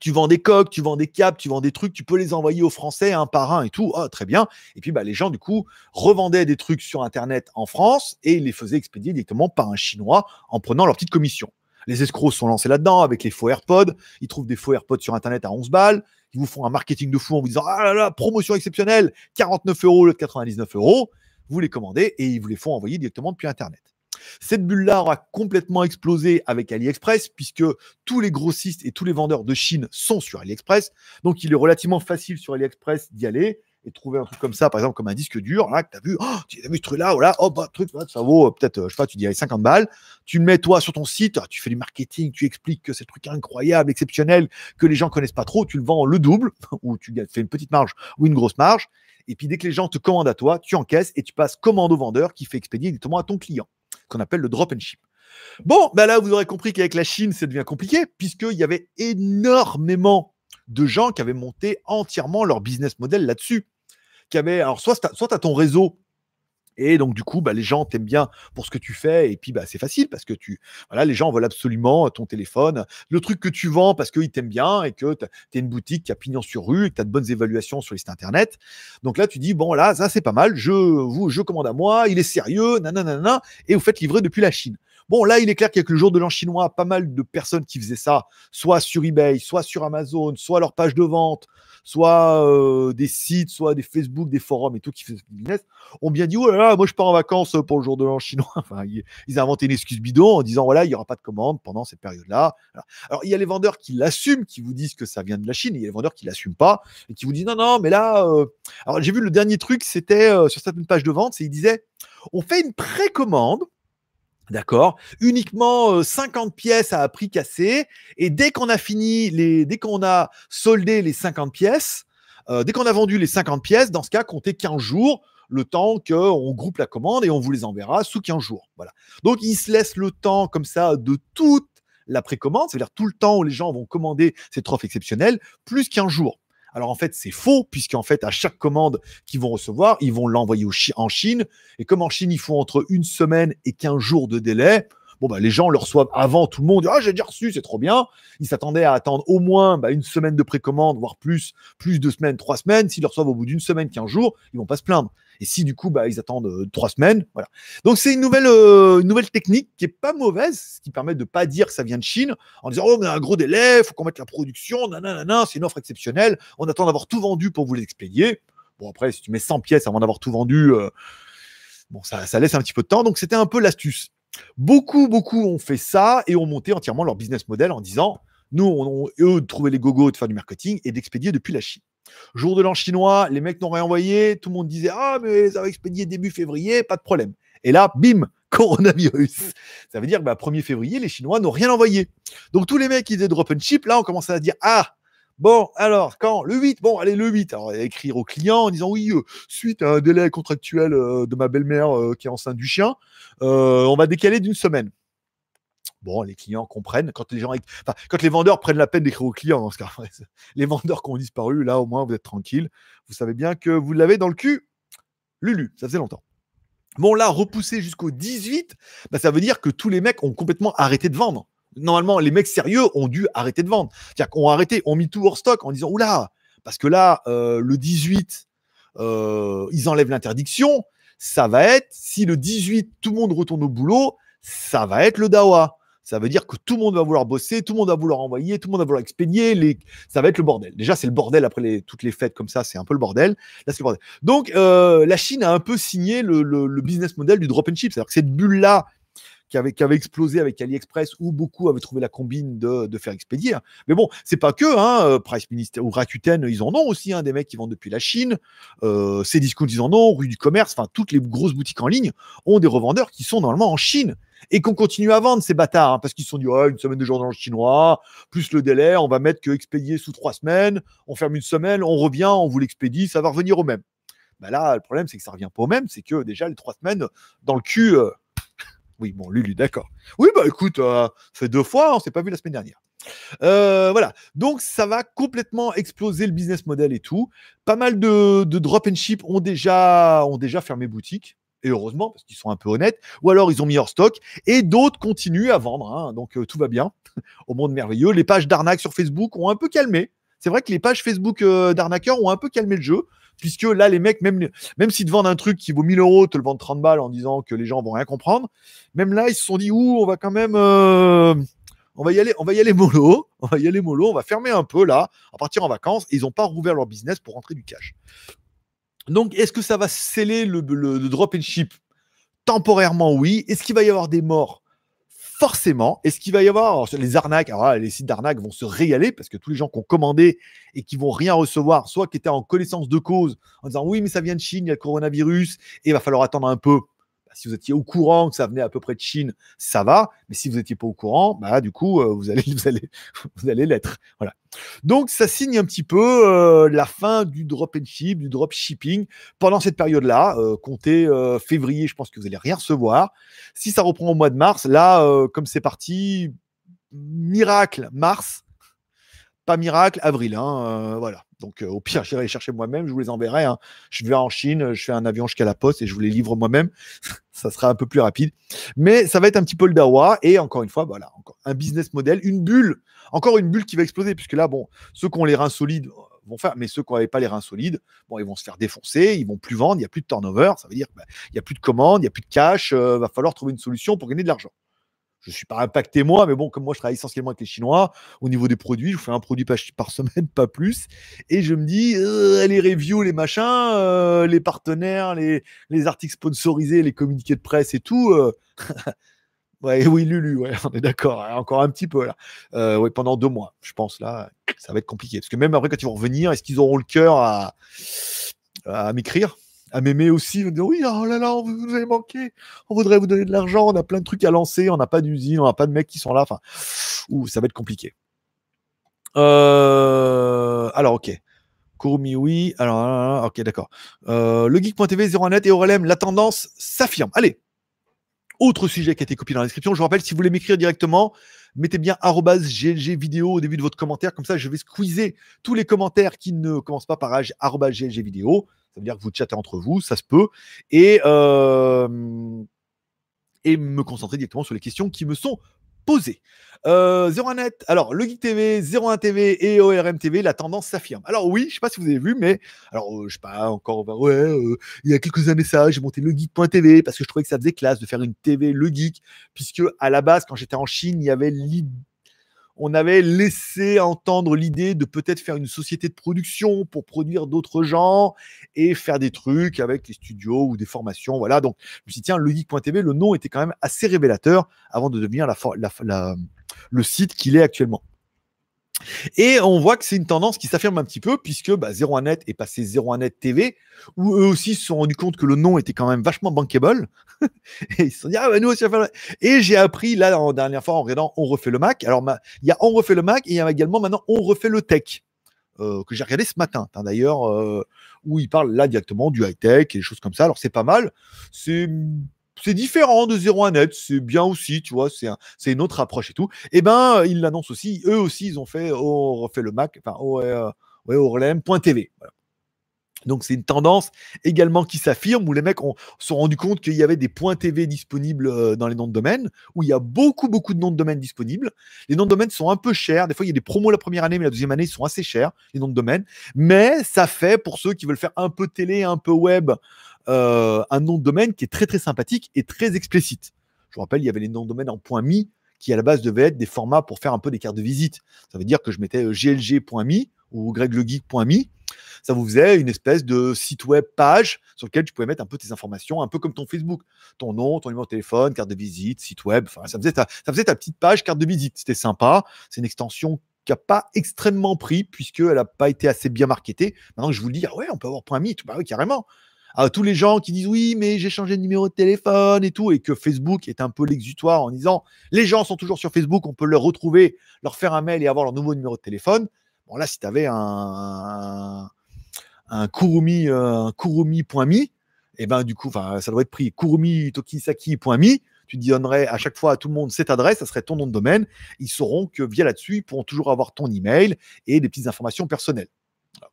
Tu vends des coques, tu vends des câbles, tu vends des trucs, tu peux les envoyer aux Français un par un et tout. Ah, très bien. Et puis, bah, les gens, du coup, revendaient des trucs sur Internet en France et ils les faisaient expédier directement par un Chinois en prenant leur petite commission. Les escrocs sont lancés là-dedans avec les faux AirPods. Ils trouvent des faux AirPods sur Internet à 11 balles. Ils vous font un marketing de fou en vous disant Ah là là, promotion exceptionnelle, 49 euros de 99 euros. vous les commandez et ils vous les font envoyer directement depuis Internet. Cette bulle-là aura complètement explosé avec AliExpress, puisque tous les grossistes et tous les vendeurs de Chine sont sur AliExpress. Donc, il est relativement facile sur AliExpress d'y aller et trouver un truc comme ça, par exemple, comme un disque dur, là, que tu as vu, oh, tu as vu ce truc-là, voilà, oh, bah, truc, ça vaut euh, peut-être, euh, je sais pas, tu dirais 50 balles. Tu le mets, toi, sur ton site, tu fais du marketing, tu expliques que c'est un truc incroyable, exceptionnel, que les gens connaissent pas trop, tu le vends le double, ou tu fais une petite marge ou une grosse marge. Et puis, dès que les gens te commandent à toi, tu encaisses et tu passes commande au vendeur qui fait expédier directement à ton client qu'on appelle le drop and ship. Bon, ben là, vous aurez compris qu'avec la Chine, ça devient compliqué, puisqu'il y avait énormément de gens qui avaient monté entièrement leur business model là-dessus. Qui avaient, alors, soit tu as, ton réseau et donc, du coup, bah, les gens t'aiment bien pour ce que tu fais. Et puis, bah, c'est facile parce que tu, voilà, les gens veulent absolument ton téléphone, le truc que tu vends parce qu'ils t'aiment bien et que tu es une boutique qui a pignon sur rue et que tu as de bonnes évaluations sur les sites internet. Donc là, tu dis, bon, là, ça, c'est pas mal. Je, vous, je commande à moi, il est sérieux, nanana, et vous faites livrer depuis la Chine. Bon, là, il est clair que le jour de l'an chinois, pas mal de personnes qui faisaient ça, soit sur eBay, soit sur Amazon, soit leur page de vente, soit des sites, soit des Facebook, des forums et tout qui faisaient ce business, ont bien dit, oh là là, moi je pars en vacances pour le jour de l'an chinois. Enfin, ils, ont inventé une excuse bidon en disant, voilà, il n'y aura pas de commande pendant cette période-là. Alors, il y a les vendeurs qui l'assument, qui vous disent que ça vient de la Chine, il y a les vendeurs qui l'assument pas et qui vous disent, non, non, mais là, alors j'ai vu le dernier truc, c'était sur certaines pages de vente, c'est ils disaient, on fait une précommande D'accord Uniquement 50 pièces à prix cassé. Et dès qu'on a fini, les, dès qu'on a soldé les 50 pièces, dès qu'on a vendu les 50 pièces, dans ce cas, comptez 15 jours, le temps qu'on groupe la commande et on vous les enverra sous 15 jours. Voilà. Donc, il se laisse le temps comme ça de toute la précommande, c'est-à-dire tout le temps où les gens vont commander cette offre exceptionnelle, plus 15 jours. Alors en fait, c'est faux, puisqu'en fait, à chaque commande qu'ils vont recevoir, ils vont l'envoyer en Chine. Et comme en Chine, il faut entre une semaine et 15 jours de délai, bon, bah, les gens le reçoivent avant tout le monde. Ah, j'ai déjà reçu, c'est trop bien. Ils s'attendaient à attendre au moins bah, une semaine de précommande, voire plus, plus de semaines, trois semaines. S'ils le reçoivent au bout d'une semaine, 15 jours, ils vont pas se plaindre. Et si du coup, bah, ils attendent euh, trois semaines, voilà. Donc c'est une nouvelle, euh, une nouvelle technique qui est pas mauvaise, ce qui permet de pas dire que ça vient de Chine, en disant oh, on a un gros délai, faut qu'on mette la production, nanana, c'est une offre exceptionnelle, on attend d'avoir tout vendu pour vous l'expédier. Bon après, si tu mets 100 pièces avant d'avoir tout vendu, euh, bon ça laisse un petit peu de temps. Donc c'était un peu l'astuce. Beaucoup, beaucoup ont fait ça et ont monté entièrement leur business model en disant nous, eux, de trouver les gogos, de faire du marketing et d'expédier depuis la Chine. Jour de l'an chinois, les mecs n'ont rien envoyé, tout le monde disait Ah, mais ça va expédier début février, pas de problème. Et là, bim, coronavirus. Ça veut dire que bah, 1er février, les Chinois n'ont rien envoyé. Donc tous les mecs qui disaient drop and ship, là, on commence à dire Ah, Bon, alors, quand Le 8, bon, allez, le 8. Alors, écrire au client en disant oui, euh, suite à un délai contractuel euh, de ma belle-mère euh, qui est enceinte du chien, on va décaler d'une semaine. Bon, les clients comprennent. Quand les gens, enfin, quand les vendeurs prennent la peine d'écrire aux clients, dans ce les vendeurs qui ont disparu, là, au moins, vous êtes tranquille. Vous savez bien que vous l'avez dans le cul. Lulu, ça faisait longtemps. Bon, là, repousser jusqu'au 18, bah, ça veut dire que tous les mecs ont complètement arrêté de vendre. Normalement, les mecs sérieux ont dû arrêter de vendre. C'est-à-dire qu'on a arrêté, ont mis tout hors stock en disant Oula, parce que là, euh, le 18, euh, ils enlèvent l'interdiction. Ça va être, si le 18, tout le monde retourne au boulot, ça va être le Dawa. Ça veut dire que tout le monde va vouloir bosser, tout le monde va vouloir envoyer, tout le monde va vouloir expédier. Ça va être le bordel. Déjà, c'est le bordel après toutes les fêtes comme ça, c'est un peu le bordel. Là, c'est le bordel. Donc, euh, la Chine a un peu signé le, le business model du drop and ship. C'est-à-dire que cette bulle-là qui avait, qui avait explosé avec AliExpress où beaucoup avaient trouvé la combine de, faire expédier. Mais bon, c'est pas que, hein, euh, Price Minister ou Rakuten, ils en ont aussi, hein, des mecs qui vendent depuis la Chine. Euh, Cdiscount, ils en ont, rue du commerce, enfin, toutes les grosses boutiques en ligne ont des revendeurs qui sont normalement en Chine et qu'on continue à vendre ces bâtards hein, parce qu'ils se sont dit oh, une semaine de journal chinois plus le délai on va mettre que expédier sous trois semaines on ferme une semaine on revient on vous l'expédie ça va revenir au même bah là le problème c'est que ça revient pas au même c'est que déjà les trois semaines dans le cul euh, oui, bon, Lulu, d'accord. Oui, bah écoute, euh, fait deux fois, on s'est pas vu la semaine dernière. Euh, voilà, donc ça va complètement exploser le business model et tout. Pas mal de, drop and ship ont déjà, ont déjà fermé boutique. Et heureusement, parce qu'ils sont un peu honnêtes, ou alors ils ont mis hors stock, et d'autres continuent à vendre, hein. donc euh, tout va bien, au monde merveilleux. Les pages d'arnaque sur Facebook ont un peu calmé. C'est vrai que les pages Facebook d'arnaqueurs ont un peu calmé le jeu puisque là, les mecs, même, même s'ils te vendent un truc qui vaut 1000 euros, te le vendent 30 balles en disant que les gens vont rien comprendre, même là, ils se sont dit, ouh, on va quand même, euh, on va y aller, on va y aller mollo, on va y aller mollo, on va fermer un peu là, à partir en vacances, et ils n'ont pas rouvert leur business pour rentrer du cash. Donc, est-ce que ça va sceller le, le drop and ship? Temporairement, oui. Est-ce qu'il va y avoir des morts? Forcément, est-ce qu'il va y avoir les arnaques Alors les sites d'arnaques vont se régaler parce que tous les gens qui ont commandé et qui vont rien recevoir, soit qui étaient en connaissance de cause en disant oui, mais ça vient de Chine, il y a le coronavirus et il va falloir attendre un peu. Bah, si vous étiez au courant que ça venait à peu près de Chine, ça va. Mais si vous n'étiez pas au courant, bah, du coup, euh, vous allez, vous allez, vous allez l'être. Voilà. Donc, ça signe un petit peu euh, la fin du drop and ship, du drop shipping pendant cette période-là. Euh, comptez février, je pense que vous allez rien recevoir. Si ça reprend au mois de mars, là, comme c'est parti, miracle, mars, pas miracle, avril. Hein, voilà. Donc, euh, au pire, j'irai les chercher moi-même, je vous les enverrai. Hein. Je vais en Chine, je fais un avion jusqu'à la poste et je vous les livre moi-même. ça sera un peu plus rapide. Mais ça va être un petit peu le dawa. Et encore une fois, voilà, encore un business model, une bulle, encore une bulle qui va exploser. Puisque là, bon, ceux qui ont les reins solides euh, vont faire, mais ceux qui n'avaient pas les reins solides, bon, ils vont se faire défoncer, ils vont plus vendre, il n'y a plus de turnover. Ça veut dire qu'il bah, n'y a plus de commandes, il n'y a plus de cash. Il euh, va falloir trouver une solution pour gagner de l'argent je ne suis pas impacté moi, mais bon, comme moi je travaille essentiellement avec les Chinois, au niveau des produits, je fais un produit par, semaine, pas plus. Et je me dis, euh, les reviews, les machins, euh, les partenaires, les, les, articles sponsorisés, les communiqués de presse et tout. Euh, oui, Lulu, on est d'accord, hein, encore un petit peu là. pendant deux mois, je pense là, ça va être compliqué. Parce que même après, quand ils vont revenir, est-ce qu'ils auront le cœur à m'écrire? À m'aimer aussi, dire oui, oh là là, vous, avez manqué, on voudrait vous donner de l'argent, on a plein de trucs à lancer, on n'a pas d'usine, on n'a pas de mecs qui sont là, enfin, ouh, ça va être compliqué. Euh, alors, ok. Kurumi, oui. Alors, ok, d'accord. Euh, le geek.tv, 01net et Aurelem, la tendance s'affirme. Allez, autre sujet qui a été copié dans la description. Je vous rappelle, si vous voulez m'écrire directement, mettez bien GLG vidéo au début de votre commentaire. Comme ça, je vais squeezer tous les commentaires qui ne commencent pas par GLG vidéo. Ça veut dire que vous chattez entre vous, ça se peut. Et, euh, et me concentrer directement sur les questions qui me sont posées. Euh, 01net, alors le Geek TV, 01 TV et ORM TV, la tendance s'affirme. Alors oui, je sais pas si vous avez vu, mais alors euh, je sais pas encore, ouais, euh, il y a quelques années ça, j'ai monté le Geek.tv parce que je trouvais que ça faisait classe de faire une TV le Geek, puisque à la base quand j'étais en Chine, il y avait l'idée on avait laissé entendre l'idée de peut-être faire une société de production pour produire d'autres gens et faire des trucs avec les studios ou des formations. Voilà. Donc, je me suis dit, tiens, le nom était quand même assez révélateur avant de devenir le site qu'il est actuellement. Et on voit que c'est une tendance qui s'affirme un petit peu, puisque bah, 01net est passé 01net TV, où eux aussi se sont rendus compte que le nom était quand même vachement bankable. et ils se sont dit, ah bah nous aussi, Et j'ai appris, là, en dernière fois, en regardant On refait le Mac. Alors, il y a On refait le Mac et il y a également maintenant On refait le Tech. Euh, que j'ai regardé ce matin, d'ailleurs, euh, où il parle là directement du high-tech et des choses comme ça. Alors c'est pas mal. C'est c'est différent de 01 net, c'est bien aussi, tu vois, c'est une autre approche et tout. Et eh ben, ils l'annoncent aussi, eux aussi, ils ont fait, on refait le Mac, enfin, euh, ouais, Orlem.tv. Voilà. Donc c'est une tendance également qui s'affirme où les mecs ont, se sont rendus compte qu'il y avait des points TV disponibles euh, dans les noms de domaine, où il y a beaucoup beaucoup de noms de domaine disponibles. Les noms de domaine sont un peu chers. Des fois il y a des promos la première année, mais la deuxième année ils sont assez chers les noms de domaine. Mais ça fait pour ceux qui veulent faire un peu télé, un peu web, euh, un nom de domaine qui est très très sympathique et très explicite. Je vous rappelle, il y avait les noms de domaine en point .mi qui à la base devaient être des formats pour faire un peu des cartes de visite. Ça veut dire que je mettais euh, glg.mi ou greglegeek.mi. Ça vous faisait une espèce de site web page sur lequel tu pouvais mettre un peu tes informations, un peu comme ton Facebook. Ton nom, ton numéro de téléphone, carte de visite, site web. Enfin, ça faisait ta, petite page carte de visite. C'était sympa. C'est une extension qui n'a pas extrêmement pris puisqu'elle n'a pas été assez bien marketée. Maintenant je vous le dis, ah ouais, on peut avoir point .mi, bah oui, carrément tous les gens qui disent oui, mais j'ai changé de numéro de téléphone et tout, et que Facebook est un peu l'exutoire en disant les gens sont toujours sur Facebook, on peut leur retrouver, leur faire un mail et avoir leur nouveau numéro de téléphone. Bon, là, si tu avais un, un Kurumi, euh, un Kurumi.me, et eh ben du coup, ça doit être pris Kurumi Tokisaki.me. Tu donnerais à chaque fois à tout le monde cette adresse, ça serait ton nom de domaine. Ils sauront que via là-dessus, ils pourront toujours avoir ton email et des petites informations personnelles.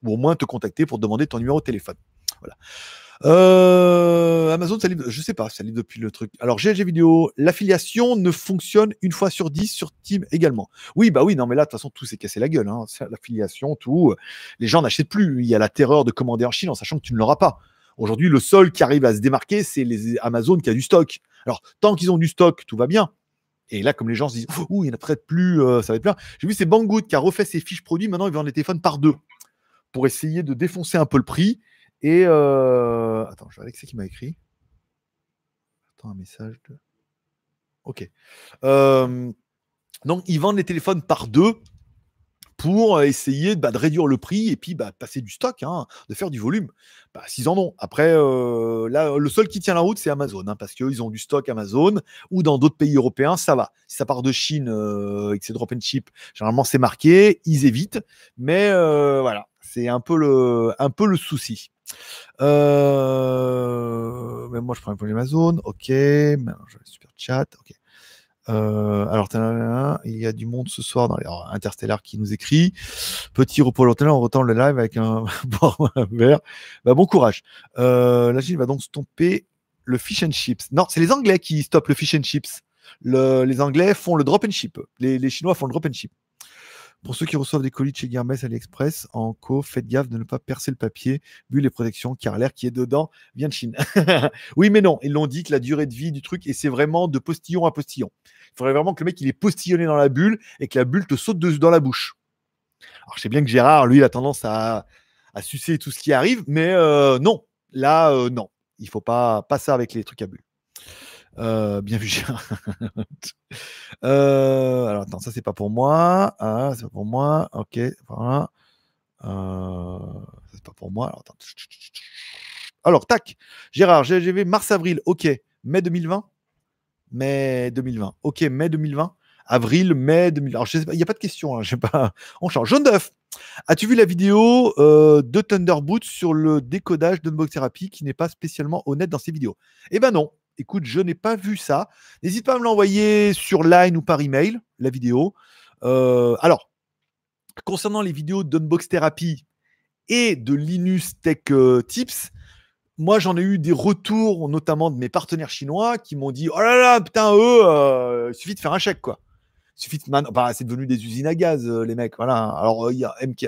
Ou au moins te contacter pour demander ton numéro de téléphone. Voilà. Euh, Amazon, ça livre, je sais pas, ça livre depuis le truc. Alors, GLG vidéo, l'affiliation ne fonctionne une fois sur dix sur Team également. Oui, bah oui, non, mais là, de toute façon, tout s'est cassé la gueule. Hein. L'affiliation, tout. Les gens n'achètent plus. Il y a la terreur de commander en Chine en sachant que tu ne l'auras pas. Aujourd'hui, le seul qui arrive à se démarquer, c'est les Amazon qui a du stock. Alors, tant qu'ils ont du stock, tout va bien. Et là, comme les gens se disent, ouh, il y en a peut-être plus, euh, ça va être plein. J'ai vu, c'est Banggood qui a refait ses fiches produits. Maintenant, ils vendent les téléphones par deux pour essayer de défoncer un peu le prix Et euh, attends, je vais qui m'a écrit. Attends, un message de. Ok. Euh, donc, ils vendent les téléphones par deux pour essayer bah, de réduire le prix et puis bah, passer du stock, hein, de faire du volume. Bah, S'ils en ont. Après, euh, là, le seul qui tient la route, c'est Amazon, hein, parce qu'ils ont du stock Amazon, ou dans d'autres pays européens, ça va. Si ça part de Chine euh, et que c'est drop and ship, généralement c'est marqué, ils évitent. Mais euh, voilà, c'est un, peu le, un peu le souci. mais moi, je prends un peu Amazon, ok. Super chat, ok. Euh, alors, il y a du monde ce soir dans les Interstellar qui nous écrit. Petit repos l'hôtel, on retend le live avec un verre. Bah, bon courage. Euh, la Chine va donc stopper le fish and chips. Non, c'est les Anglais qui stoppent le fish and chips. les Anglais font le drop and ship. Les, Chinois font le drop and ship. Pour ceux qui reçoivent des colis de chez Hermès AliExpress, en co, faites gaffe de ne pas percer le papier, vu les protections, car l'air qui est dedans vient de Chine. oui, mais non, ils l'ont dit que la durée de vie du truc, et c'est vraiment de postillon à postillon. Il faudrait vraiment que le mec il est postillonné dans la bulle et que la bulle te saute dans la bouche. Alors je sais bien que Gérard, lui, il a tendance à, sucer tout ce qui arrive, mais euh, non, là, euh, non. Il faut pas, ça avec les trucs à bulles. Euh, bien vu, Gérard. alors attends, ça c'est pas pour moi. Ah, c'est pas pour moi. Ok, voilà. c'est pas pour moi. Alors, tac. Gérard, GGV mars-avril. Ok. Mai 2020 mai 2020. Ok, mai 2020. Avril, mai 2020. Alors, il n'y a pas de question, hein, pas. On change. Jaune d'œuf. As-tu vu la vidéo euh, de Thunderboot sur le décodage d'Unbox Therapy qui n'est pas spécialement honnête dans ses vidéos? Eh ben non. Écoute, je n'ai pas vu ça. N'hésite pas à me l'envoyer sur Line ou par email, la vidéo. Euh, alors, concernant les vidéos d'Unbox Therapy et de Linus Tech euh, Tips, moi, j'en ai eu des retours, notamment de mes partenaires chinois, qui m'ont dit Oh là là, putain, eux, euh, il suffit de faire un chèque, quoi. Il suffit de. C'est devenu des usines à gaz, les mecs. Voilà. Alors, il y a MK.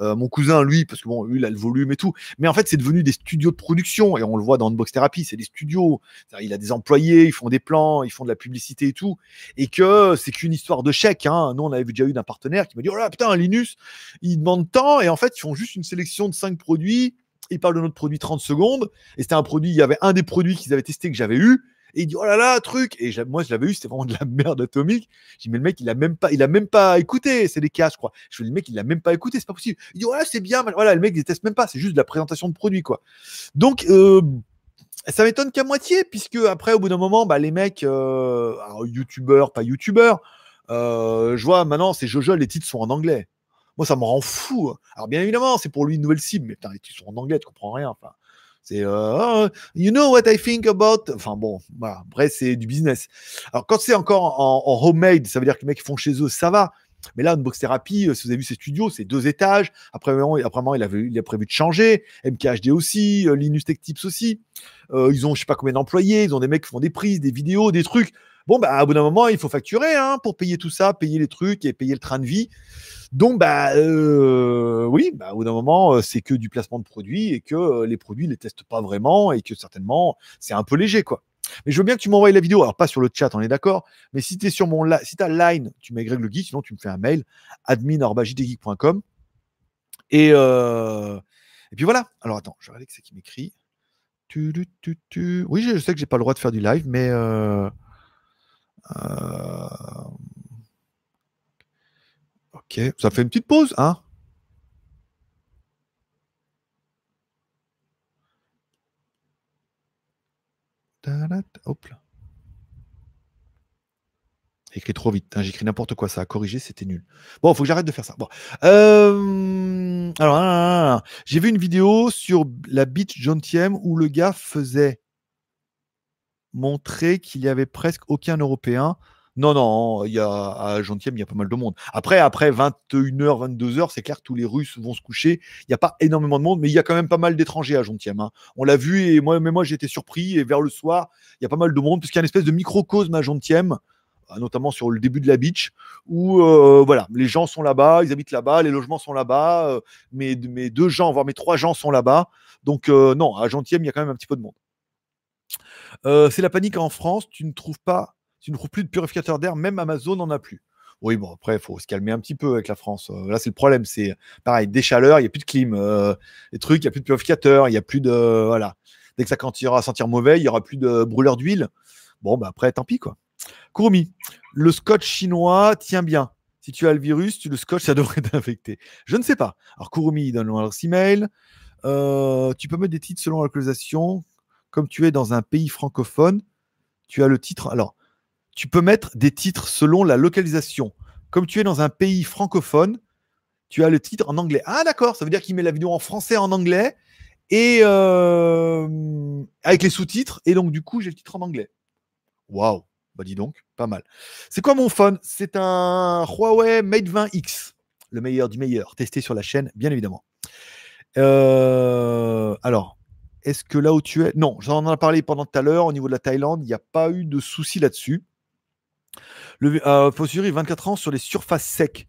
Mon cousin, lui, parce que bon, lui, il a le volume et tout. Mais en fait, c'est devenu des studios de production. Et on le voit dans Unbox Therapy, c'est des studios. Il a des employés, ils font des plans, ils font de la publicité et tout. Et que c'est qu'une histoire de chèque. Hein. Nous, on avait déjà eu d'un partenaire qui m'a dit Oh là, putain, Linus, il demande tant. Et en fait, ils font juste une sélection de cinq produits il parle de notre produit 30 secondes, et c'était un produit, il y avait un des produits qu'ils avaient testé que j'avais eu, et il dit oh là là truc et moi je l'avais eu c'était vraiment de la merde atomique dis mais le mec il a même pas il a même pas écouté c'est des cas je crois je dis le mec il a même pas écouté c'est pas possible il dit ouais c'est bien voilà le mec il déteste même pas c'est juste de la présentation de produit quoi donc euh, ça m'étonne qu'à moitié puisque après au bout d'un moment bah, les mecs euh, youtubeurs pas youtubeurs euh, je vois maintenant c'est Jojo les titres sont en anglais moi, ça me rend fou. Hein. Alors, bien évidemment, c'est pour lui une nouvelle cible, mais putain, ils sont en anglais, tu comprends rien. Enfin, c'est euh, oh, you know what I think about. Enfin bon, voilà. Bref, c'est du business. Alors quand c'est encore en, homemade, ça veut dire que les mecs font chez eux, ça va. Mais là, Unbox Therapy, euh, si vous avez vu ses studios, c'est deux étages. Après, après il, avait, il a prévu de changer. MKHD aussi, euh, Linus Tech Tips aussi. ils ont je sais pas combien d'employés. Ils ont des mecs qui font des prises, des vidéos, des trucs. Bon, bah, à bout d'un moment, il faut facturer hein, pour payer tout ça, payer les trucs et payer le train de vie. Donc, bah, euh, oui, bah, au bout d'un moment, euh, c'est que du placement de produits et que euh, les produits ne les testent pas vraiment et que certainement, c'est un peu léger, quoi. Mais je veux bien que tu m'envoies la vidéo. Alors, pas sur le chat, on est d'accord. Mais si tu es sur mon si as line, tu mets le Geek, sinon tu me fais un mail admin.jtgeek.com. Et, et puis voilà. Alors, attends, je vais c'est qui m'écrit. Oui, je sais que j'ai pas le droit de faire du live, mais. Ok, ça fait une petite pause, hein écrit trop vite. Hein, J'écris n'importe quoi. Ça a corrigé, c'était nul. Bon, il faut que j'arrête de faire ça. Euh, alors, j'ai vu une vidéo sur la beach Tiem où le gars faisait montrer qu'il y avait presque aucun Européen non, non, il y a, à il y a pas mal de monde. Après, après 21h, 22h, c'est clair tous les Russes vont se coucher. Il n'y a pas énormément de monde, mais il y a quand même pas mal d'étrangers à Gentième. Hein. On l'a vu et moi, mais moi, j'ai été surpris. Et vers le soir, il y a pas mal de monde, puisqu'il y a une espèce de microcosme à Gentième, euh, notamment sur le début de la beach, où euh, voilà, les gens sont là-bas, ils habitent là-bas, les logements sont là-bas, euh, mes, deux gens, voire mes trois gens sont là-bas. Donc, non, à Gentième, il y a quand même un petit peu de monde. C'est la panique en France. Tu ne trouves pas tu ne trouves plus de purificateur d'air, même Amazon n'en a plus. Oui, bon, après, il faut se calmer un petit peu avec la France. Là, c'est le problème. C'est pareil, des chaleurs, il n'y a plus de clim. les trucs, il n'y a plus de purificateur, il n'y a plus de. Voilà. Dès que ça continuera à sentir mauvais, il n'y aura plus de brûleur d'huile. Bon, bah après, tant pis, quoi. Kurumi, le scotch chinois tient bien. Si tu as le virus, tu le scotch, ça devrait t'infecter. Je ne sais pas. Alors, Kurumi, donne leur email. Tu peux mettre des titres selon la localisation. Comme tu es dans un pays francophone, tu as le titre. Alors, tu peux mettre des titres selon la localisation. Comme tu es dans un pays francophone, tu as le titre en anglais. Ah, d'accord. Ça veut dire qu'il met la vidéo en français, en anglais, et euh, avec les sous-titres. Et donc, du coup, j'ai le titre en anglais. Waouh. Bah, dis donc, pas mal. C'est quoi mon phone C'est un Huawei Mate 20X. Le meilleur du meilleur. Testé sur la chaîne, bien évidemment. Euh, alors, est-ce que là où tu es. Non, j'en ai parlé pendant tout à l'heure. Au niveau de la Thaïlande, il n'y a pas eu de souci là-dessus. Le euh, Fossuri, 24 ans sur les surfaces secs.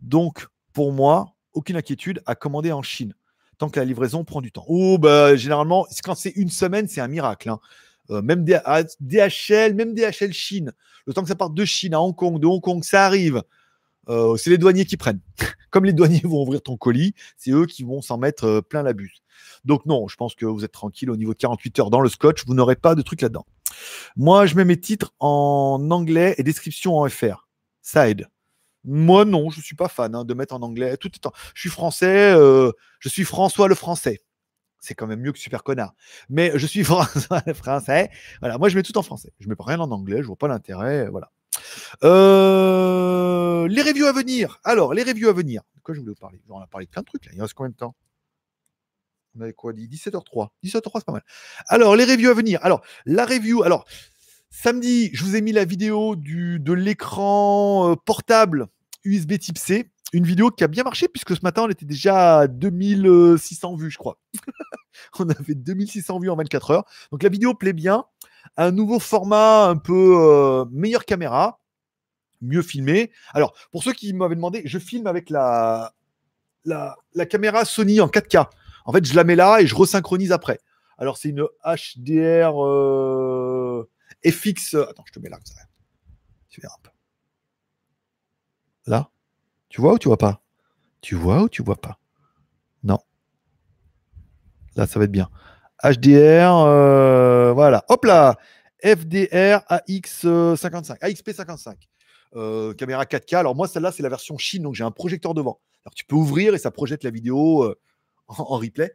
Donc, pour moi, aucune inquiétude à commander en Chine. Tant que la livraison prend du temps. Oh, bah, généralement, quand c'est une semaine, c'est un miracle. hein. Euh, même DHL, même DHL Chine. Le temps que ça parte de Chine à Hong Kong, de Hong Kong, ça arrive. Euh, c'est les douaniers qui prennent. Comme les douaniers vont ouvrir ton colis, c'est eux qui vont s'en mettre euh, plein la buse. Donc non, je pense que vous êtes tranquille au niveau de 48 heures dans le scotch, vous n'aurez pas de truc là-dedans. Moi, je mets mes titres en anglais et description en FR. Ça aide. Moi, non, je suis pas fan hein, de mettre en anglais. Tout est en- Je suis français, euh, je suis François le français. C'est quand même mieux que super connard. Mais je suis François le français. Voilà, moi je mets tout en français. Je mets pas rien en anglais, je vois pas l'intérêt. Voilà. Euh, les reviews à venir. Alors, les reviews à venir. De quoi je voulais vous parler? On a parlé de plein de trucs là. Il reste combien de temps? On avait quoi? Dit 17h03. 17h03, c'est pas mal. Alors, les reviews à venir. Alors, la review. Alors, samedi, je vous ai mis la vidéo du, de l'écran euh, portable USB type C. Une vidéo qui a bien marché puisque ce matin, on était déjà à 2600 vues, je crois. on avait 2600 vues en 24 heures. Donc, la vidéo plaît bien. Un nouveau format, un peu euh, meilleure caméra, mieux filmé. Alors, pour ceux qui m'avaient demandé, je filme avec la, caméra Sony en 4K. En fait, je la mets là et je resynchronise après. Alors, c'est une HDR euh, FX. Attends, je te mets là. Tu verras un peu. Là? Tu vois ou tu vois pas? Tu vois ou tu vois pas? Non. Là, ça va être bien. HDR, euh, voilà. Hop là FDR AX55, AXP55. Euh, caméra 4K. Alors moi, celle-là, c'est la version Chine, donc j'ai un projecteur devant. Alors tu peux ouvrir et ça projette la vidéo euh, en, replay.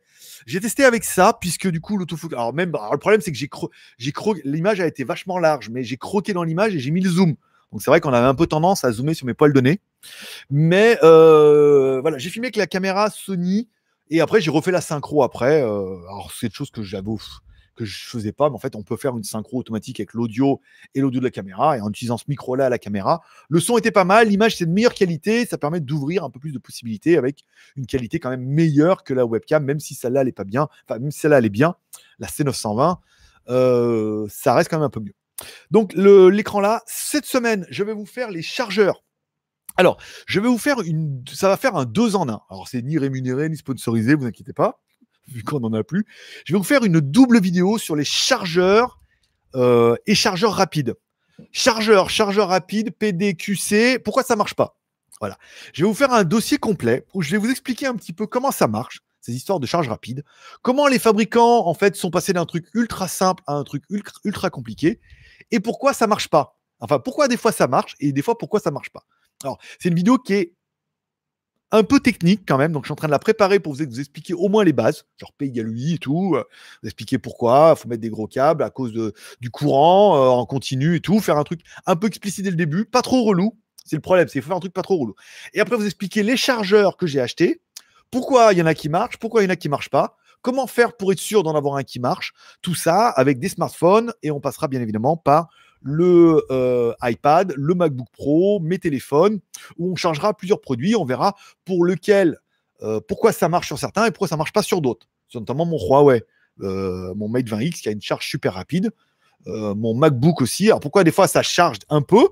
J'ai testé avec ça, puisque du coup, l'autofocus. Alors même, le problème, c'est que j'ai cro... j'ai cro... l'image a été vachement large, mais j'ai croqué dans l'image et j'ai mis le zoom. Donc c'est vrai qu'on avait un peu tendance à zoomer sur mes poils de nez. Mais euh, voilà, j'ai filmé avec la caméra Sony et après j'ai refait la synchro après. Euh, alors c'est une chose que j'avoue que je faisais pas, mais en fait on peut faire une synchro automatique avec l'audio et l'audio de la caméra et en utilisant ce micro là à la caméra. Le son était pas mal, l'image c'est de meilleure qualité, ça permet d'ouvrir un peu plus de possibilités avec une qualité quand même meilleure que la webcam, même si celle-là elle est pas bien, enfin même si celle-là elle est bien, la C920, euh, ça reste quand même un peu mieux. Donc l'écran là, cette semaine, je vais vous faire les chargeurs. Alors, je vais vous faire une, ça va faire un deux en un. Alors c'est ni rémunéré ni sponsorisé, vous inquiétez pas, vu qu'on n'en a plus. Je vais vous faire une double vidéo sur les chargeurs euh, et chargeurs rapides. Chargeur, chargeur rapide, PDQC, pourquoi ça marche pas? Voilà. Je vais vous faire un dossier complet où je vais vous expliquer un petit peu comment ça marche, ces histoires de charge rapide, comment les fabricants en fait sont passés d'un truc ultra simple à un truc ultra, ultra compliqué et pourquoi ça marche pas? Enfin, pourquoi des fois ça marche et des fois pourquoi ça marche pas? Alors, c'est une vidéo qui est un peu technique quand même, donc je suis en train de la préparer pour vous, expliquer au moins les bases, genre P égale UI et tout, euh, vous expliquer pourquoi, il faut mettre des gros câbles à cause du courant euh, en continu et tout, faire un truc un peu explicite dès le début, pas trop relou, c'est le problème, c'est faut faire un truc pas trop relou. Et après vous expliquer les chargeurs que j'ai achetés, pourquoi il y en a qui marchent, pourquoi il y en a qui marchent pas, comment faire pour être sûr d'en avoir un qui marche, tout ça avec des smartphones, et on passera bien évidemment par le euh, iPad, le MacBook Pro, mes téléphones, où on chargera plusieurs produits, on verra pour lequel, euh, pourquoi ça marche sur certains et pourquoi ça marche pas sur d'autres. Sur notamment mon Huawei, euh, mon Mate 20X qui a une charge super rapide, mon MacBook aussi. Alors pourquoi des fois ça charge un peu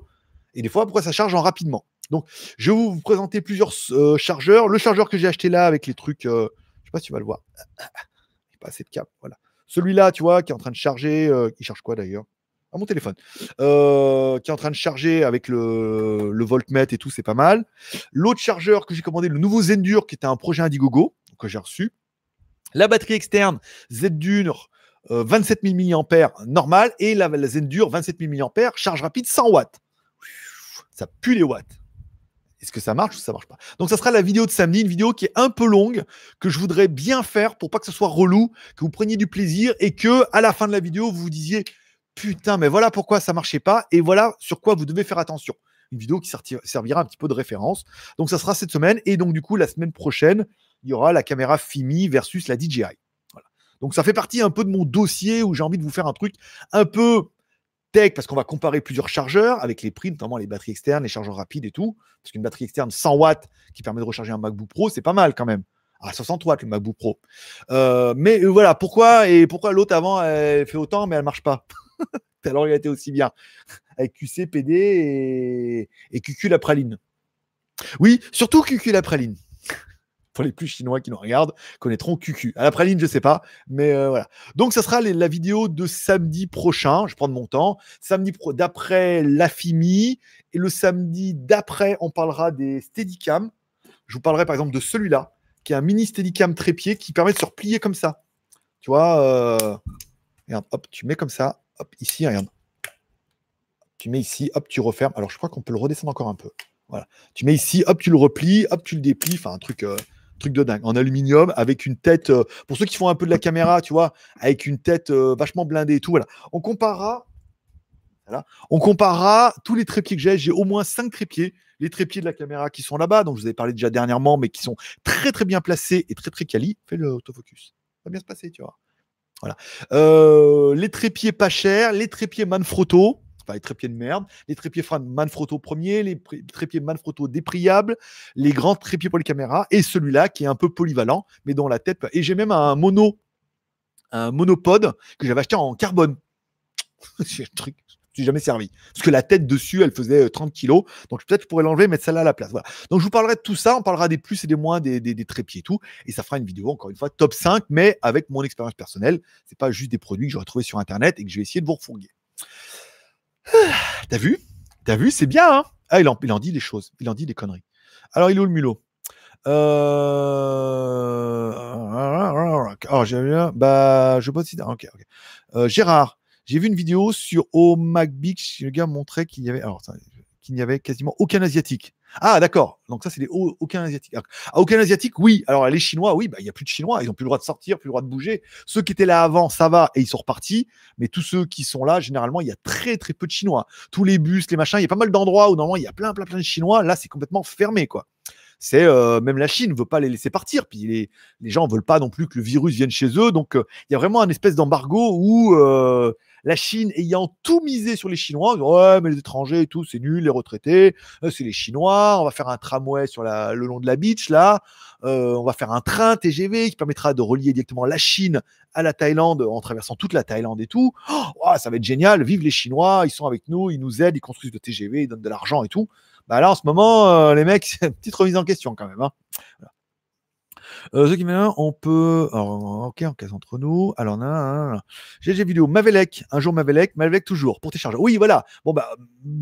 et des fois pourquoi ça charge en rapidement. Donc je vais vous présenter plusieurs chargeurs. Le chargeur que j'ai acheté là avec les trucs, je sais pas si tu vas le voir. Pas assez de câble, voilà. Celui-là, tu vois, qui est en train de charger, il charge quoi d'ailleurs? Mon téléphone, euh, qui est en train de charger avec le, le voltmètre et tout, c'est pas mal. L'autre chargeur que j'ai commandé, le nouveau Zendur, qui était un projet Indiegogo, que j'ai reçu. La batterie externe Z-Dur, 27 000 mAh normal, et la, la Zendur, 27 000 mAh, charge rapide 100 watts. Ça pue les watts. Est-ce que ça marche ou ça marche pas? Donc ça sera la vidéo de samedi, une vidéo qui est un peu longue, que je voudrais bien faire pour pas que ce soit relou, que vous preniez du plaisir et que à la fin de la vidéo vous vous disiez putain mais voilà pourquoi ça marchait pas et voilà sur quoi vous devez faire attention. Une vidéo qui servira un petit peu de référence. Donc ça sera cette semaine et donc du coup la semaine prochaine il y aura la caméra Fimi versus la DJI. Donc ça fait partie un peu de mon dossier où j'ai envie de vous faire un truc un peu tech parce qu'on va comparer plusieurs chargeurs avec les prix, notamment les batteries externes, les chargeurs rapides et tout. Parce qu'une batterie externe 100 watts qui permet de recharger un MacBook Pro, c'est pas mal quand même. À 60 watts le MacBook Pro. Euh, mais euh, voilà, pourquoi et pourquoi l'autre avant elle fait autant mais elle marche pas? Alors il a été aussi bien avec QC, PD et, QQ la praline. Oui, surtout QQ la praline pour les plus chinois qui nous regardent, connaîtront QQ. À la praline, je sais pas, mais euh. Donc, ça sera la vidéo de samedi prochain. Je prends de mon temps. Samedi pro d'après la FIMI. Et le samedi d'après, on parlera des Steadicam. Je vous parlerai par exemple de celui-là, qui est un mini Steadicam trépied qui permet de se replier comme ça. Tu vois, euh... hop, tu mets comme ça. Hop, ici, regarde. Tu mets ici, hop, tu refermes. Alors, je crois qu'on peut le redescendre encore un peu. Voilà. Tu mets ici, hop, tu le replies, hop, tu le déplies. Enfin, un truc. Euh, truc de dingue, en aluminium, avec une tête, euh, pour ceux qui font un peu de la caméra, tu vois, avec une tête euh, vachement blindée et tout. Voilà. On comparera, voilà. on comparera tous les trépieds que j'ai. J'ai au moins cinq trépieds, les trépieds de la caméra qui sont là-bas, dont je vous avais parlé déjà dernièrement, mais qui sont très très bien placés et très très quali. Fais le autofocus. Ça va bien se passer, tu vois. Voilà. Euh, les trépieds pas chers, les trépieds Manfrotto les trépieds de merde, les trépieds Manfrotto premier, les trépieds Manfrotto dépriables, les grands trépieds pour les caméras, et celui-là qui est un peu polyvalent, mais dont la tête. Et j'ai même un mono, un monopode que j'avais acheté en carbone. c'est un truc suis jamais servi. Parce que la tête dessus, elle faisait 30 euh, kilos. Donc peut-être je pourrais l'enlever, mettre celle-là à la place. Voilà. Donc je vous parlerai de tout ça. On parlera des plus et des moins des, trépieds et tout. Et ça fera une vidéo, encore une fois, top 5, mais avec mon expérience personnelle. C'est pas juste des produits que j'aurais trouvé sur Internet et que je vais essayer de vous refourguer. T'as vu T'as vu C'est bien, hein Ah, il en, dit des choses. Il en dit des conneries. Alors, il est où le mulot euh... Oh, Bah, je Ok. Euh, Gérard, j'ai vu une vidéo sur OMACBIX. Le gars montrait qu'il y avait. Alors, qu'il n'y avait quasiment aucun asiatique. Ah, d'accord. Donc ça, c'est les aucun asiatique. Aucun asiatique, oui. Alors les Chinois, oui, bah, il n'y a plus de Chinois. Ils n'ont plus le droit de sortir, plus le droit de bouger. Ceux qui étaient là avant, ça va et ils sont repartis. Mais tous ceux qui sont là, généralement, il y a très très peu de Chinois. Tous les bus, les machins, il y a pas mal d'endroits où normalement il y a plein plein plein de Chinois. Là, c'est complètement fermé, quoi. C'est euh, même la Chine ne veut pas les laisser partir. Puis les, les gens ne veulent pas non plus que le virus vienne chez eux. Donc euh, il y a vraiment un espèce d'embargo où euh, la Chine ayant tout misé sur les Chinois, ouais, mais les étrangers et tout, c'est nul, les retraités, euh, c'est les Chinois, on va faire un tramway sur le long de la beach, là, euh, on va faire un train TGV qui permettra de relier directement la Chine à la Thaïlande en traversant toute la Thaïlande et tout. Oh, ça va être génial, vive les Chinois, ils sont avec nous, ils nous aident, ils construisent le TGV, ils donnent de l'argent et tout. Bah là, en ce moment, euh, les mecs, petite remise en question quand même. Hein. Euh, qui on peut. ok, on casse entre nous. Alors, j'ai GG vidéo. Mavelec, un jour Mavelec, Mavelec toujours pour tes chargeurs. Oui, voilà. Bon, bah,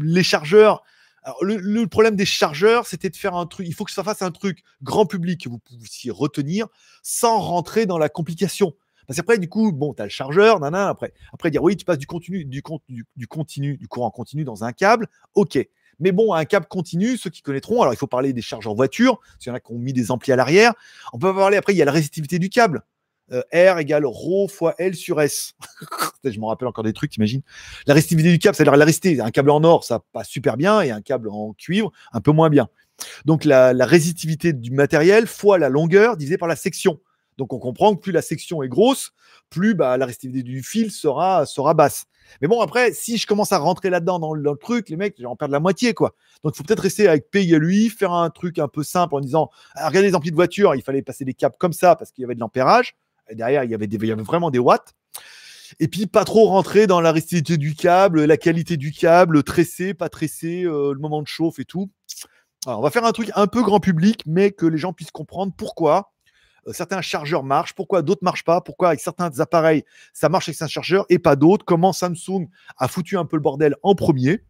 les chargeurs. Alors, le, problème des chargeurs, c'était de faire un truc. Il faut que ça fasse un truc grand public que vous puissiez retenir sans rentrer dans la complication. Parce qu'après, du coup, bon, tu as le chargeur, nana, après, après dire oui, tu passes du continu, du, du, du, continu, du courant continu dans un câble, ok. Mais bon, un câble continu, ceux qui connaîtront, alors il faut parler des chargeurs voiture, s'il y en a qui ont mis des amplis à l'arrière. On peut parler après, il y a la résistivité du câble. Euh, R égale ρ fois L sur S. je me rappelle encore des trucs, t'imagines La résistivité du câble, c'est-à-dire la résistivité. Un câble en or, ça passe super bien, et un câble en cuivre, un peu moins bien. Donc la, la résistivité du matériel fois la longueur divisée par la section. Donc on comprend que plus la section est grosse, plus bah, la résistivité du fil sera, basse. Mais bon, après, si je commence à rentrer là-dedans dans, le truc, les mecs, en perdre la moitié, quoi. Donc il faut peut-être rester avec lui, faire un truc un peu simple en disant, ah, regardez les amplis de voiture, il fallait passer des câbles comme ça parce qu'il y avait de l'ampérage. Derrière, il y, avait des, il vraiment des watts. Et puis pas trop rentrer dans la résistivité du câble, la qualité du câble, tressé, pas tressé, euh, le moment de chauffe et tout. Alors, on va faire un truc un peu grand public, mais que les gens puissent comprendre pourquoi? Certains chargeurs marchent, pourquoi d'autres marchent pas, pourquoi avec certains appareils ça marche avec certains chargeurs et pas d'autres, comment Samsung a foutu un peu le bordel en premier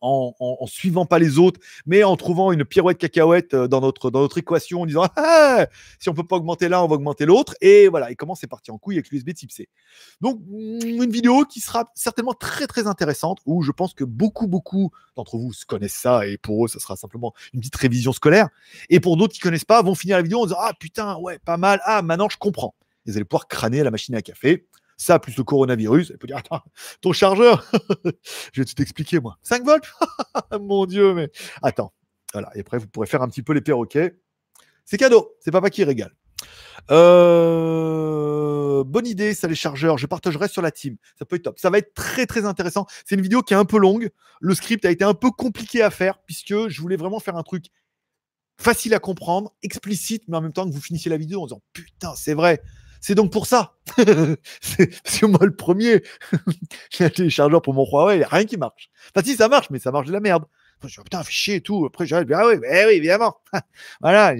en, suivant pas les autres, mais en trouvant une pirouette cacahuète euh, dans notre, dans notre équation en disant ah, si on peut pas augmenter l'un, on va augmenter l'autre. Et voilà, et comment c'est parti en couille avec l'USB type C. Donc, mm, une vidéo qui sera certainement très très intéressante où je pense que beaucoup, beaucoup d'entre vous connaissent ça et pour eux, ça sera simplement une petite révision scolaire. Et pour d'autres qui connaissent pas, vont finir la vidéo en disant ah putain, ouais, pas mal, ah maintenant je comprends. Vous allez pouvoir crâner la machine à café ça plus le coronavirus. Elle peut dire Attends, ton chargeur, je vais tout expliquer, moi. 5 volts? Mon Dieu, mais attends. Voilà. Et après, vous pourrez faire un petit peu les perroquets. C'est cadeau. C'est papa qui régale. Euh, bonne idée, ça les chargeurs. Je partagerai sur la team. Ça peut être top. Ça va être très très intéressant. C'est une vidéo qui est un peu longue. Le script a été un peu compliqué à faire puisque je voulais vraiment faire un truc facile à comprendre, explicite, mais en même temps que vous finissiez la vidéo en disant putain, c'est vrai. C'est donc pour ça. c'est moi le premier. J'ai les chargeurs pour mon Huawei, il n'y a rien qui marche. Enfin, si, ça marche, mais ça marche de la merde. Je dis, putain, fait chier et tout. Après, j'ai ah oui, eh oui, évidemment. voilà,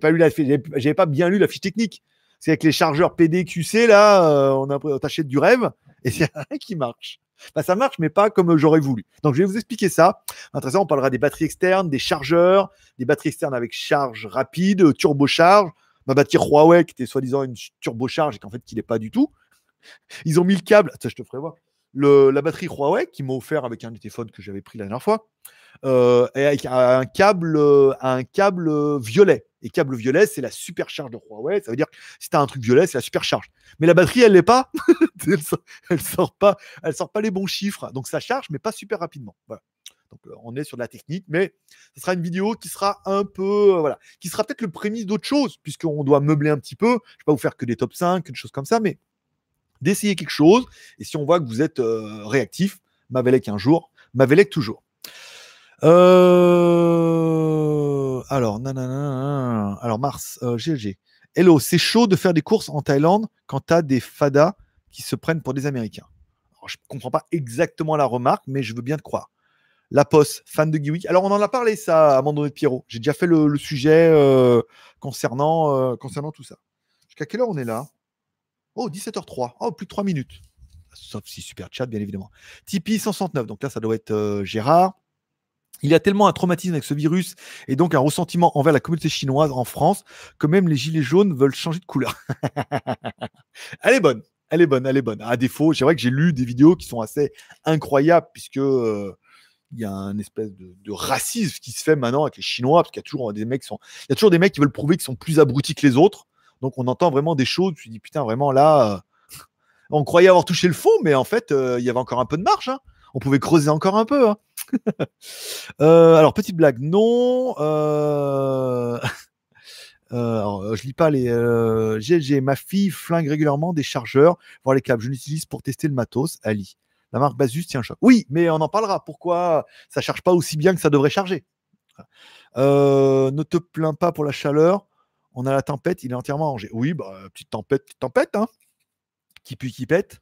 pas, lu la, j'ai pas bien lu la fiche technique. C'est avec les chargeurs PDQC, là, euh, on t'achète du rêve et c'est rien qui marche. Ça marche, mais pas comme j'aurais voulu. Donc, je vais vous expliquer ça. Intéressant, on parlera des batteries externes, des chargeurs, des batteries externes avec charge rapide, turbocharge, ma batterie Huawei qui était soi-disant une turbocharge et qu'en fait qu'il n'est pas du tout. Ils ont mis le câble, ça je te ferai voir, la batterie Huawei qui m'a offert avec un téléphone que j'avais pris la dernière fois, euh, et avec un câble, un câble violet. Et câble violet, c'est la supercharge de Huawei. Ça veut dire que si tu as un truc violet, c'est la supercharge. Mais la batterie, elle n'est pas. elle, sort, sort pas. Elle sort pas les bons chiffres. Donc ça charge, mais pas super rapidement. Voilà. Donc euh, on est sur de la technique, mais ce sera une vidéo qui sera un peu, euh, voilà, qui sera peut-être le prémisse d'autre chose, puisqu'on doit meubler un petit peu. Je ne vais pas vous faire que des top 5, des choses comme ça, mais d'essayer quelque chose. Et si on voit que vous êtes euh, réactif, Mavelec un jour, Mavelec toujours. Alors, nanana, alors Mars, GLG. Hello, c'est chaud de faire des courses en Thaïlande quand tu as des fadas qui se prennent pour des Américains. je ne comprends pas exactement la remarque, mais je veux bien te croire. La Poste, fan de Guiwi. Alors, on en a parlé, ça, à de Pierrot. J'ai déjà fait le, sujet euh, concernant, euh, concernant tout ça. Jusqu'à quelle heure on est là? Oh, 17h03. Oh, plus de 3 minutes. Sauf si super chat, bien évidemment. Tipeee 169. Donc là, ça doit être euh, Gérard. Il y a tellement un traumatisme avec ce virus et donc un ressentiment envers la communauté chinoise en France que même les gilets jaunes veulent changer de couleur. elle est bonne, elle est bonne, elle est bonne. À défaut, c'est vrai que j'ai lu des vidéos qui sont assez incroyables puisque il y a un espèce de, racisme qui se fait maintenant avec les Chinois, parce qu'il y a toujours des mecs qui sont, des mecs qui veulent prouver qu'ils sont plus abrutis que les autres. Donc on entend vraiment des choses. Tu dis putain vraiment là, euh, on croyait avoir touché le fond, mais en fait euh, il y avait encore un peu de marge. Hein. On pouvait creuser encore un peu. Hein. Euh, alors petite blague, non. je lis pas les GLG. Ma fille flingue régulièrement des chargeurs, voir les câbles. Je l'utilise pour tester le matos. Ali la marque Basus tient choc. Oui, mais on en parlera. Pourquoi ça charge pas aussi bien que ça devrait charger? Euh, Ne te plains pas pour la chaleur. On a la tempête, il est entièrement rangé. Oui, bah, petite tempête, petite tempête, hein qui pue, qui pète.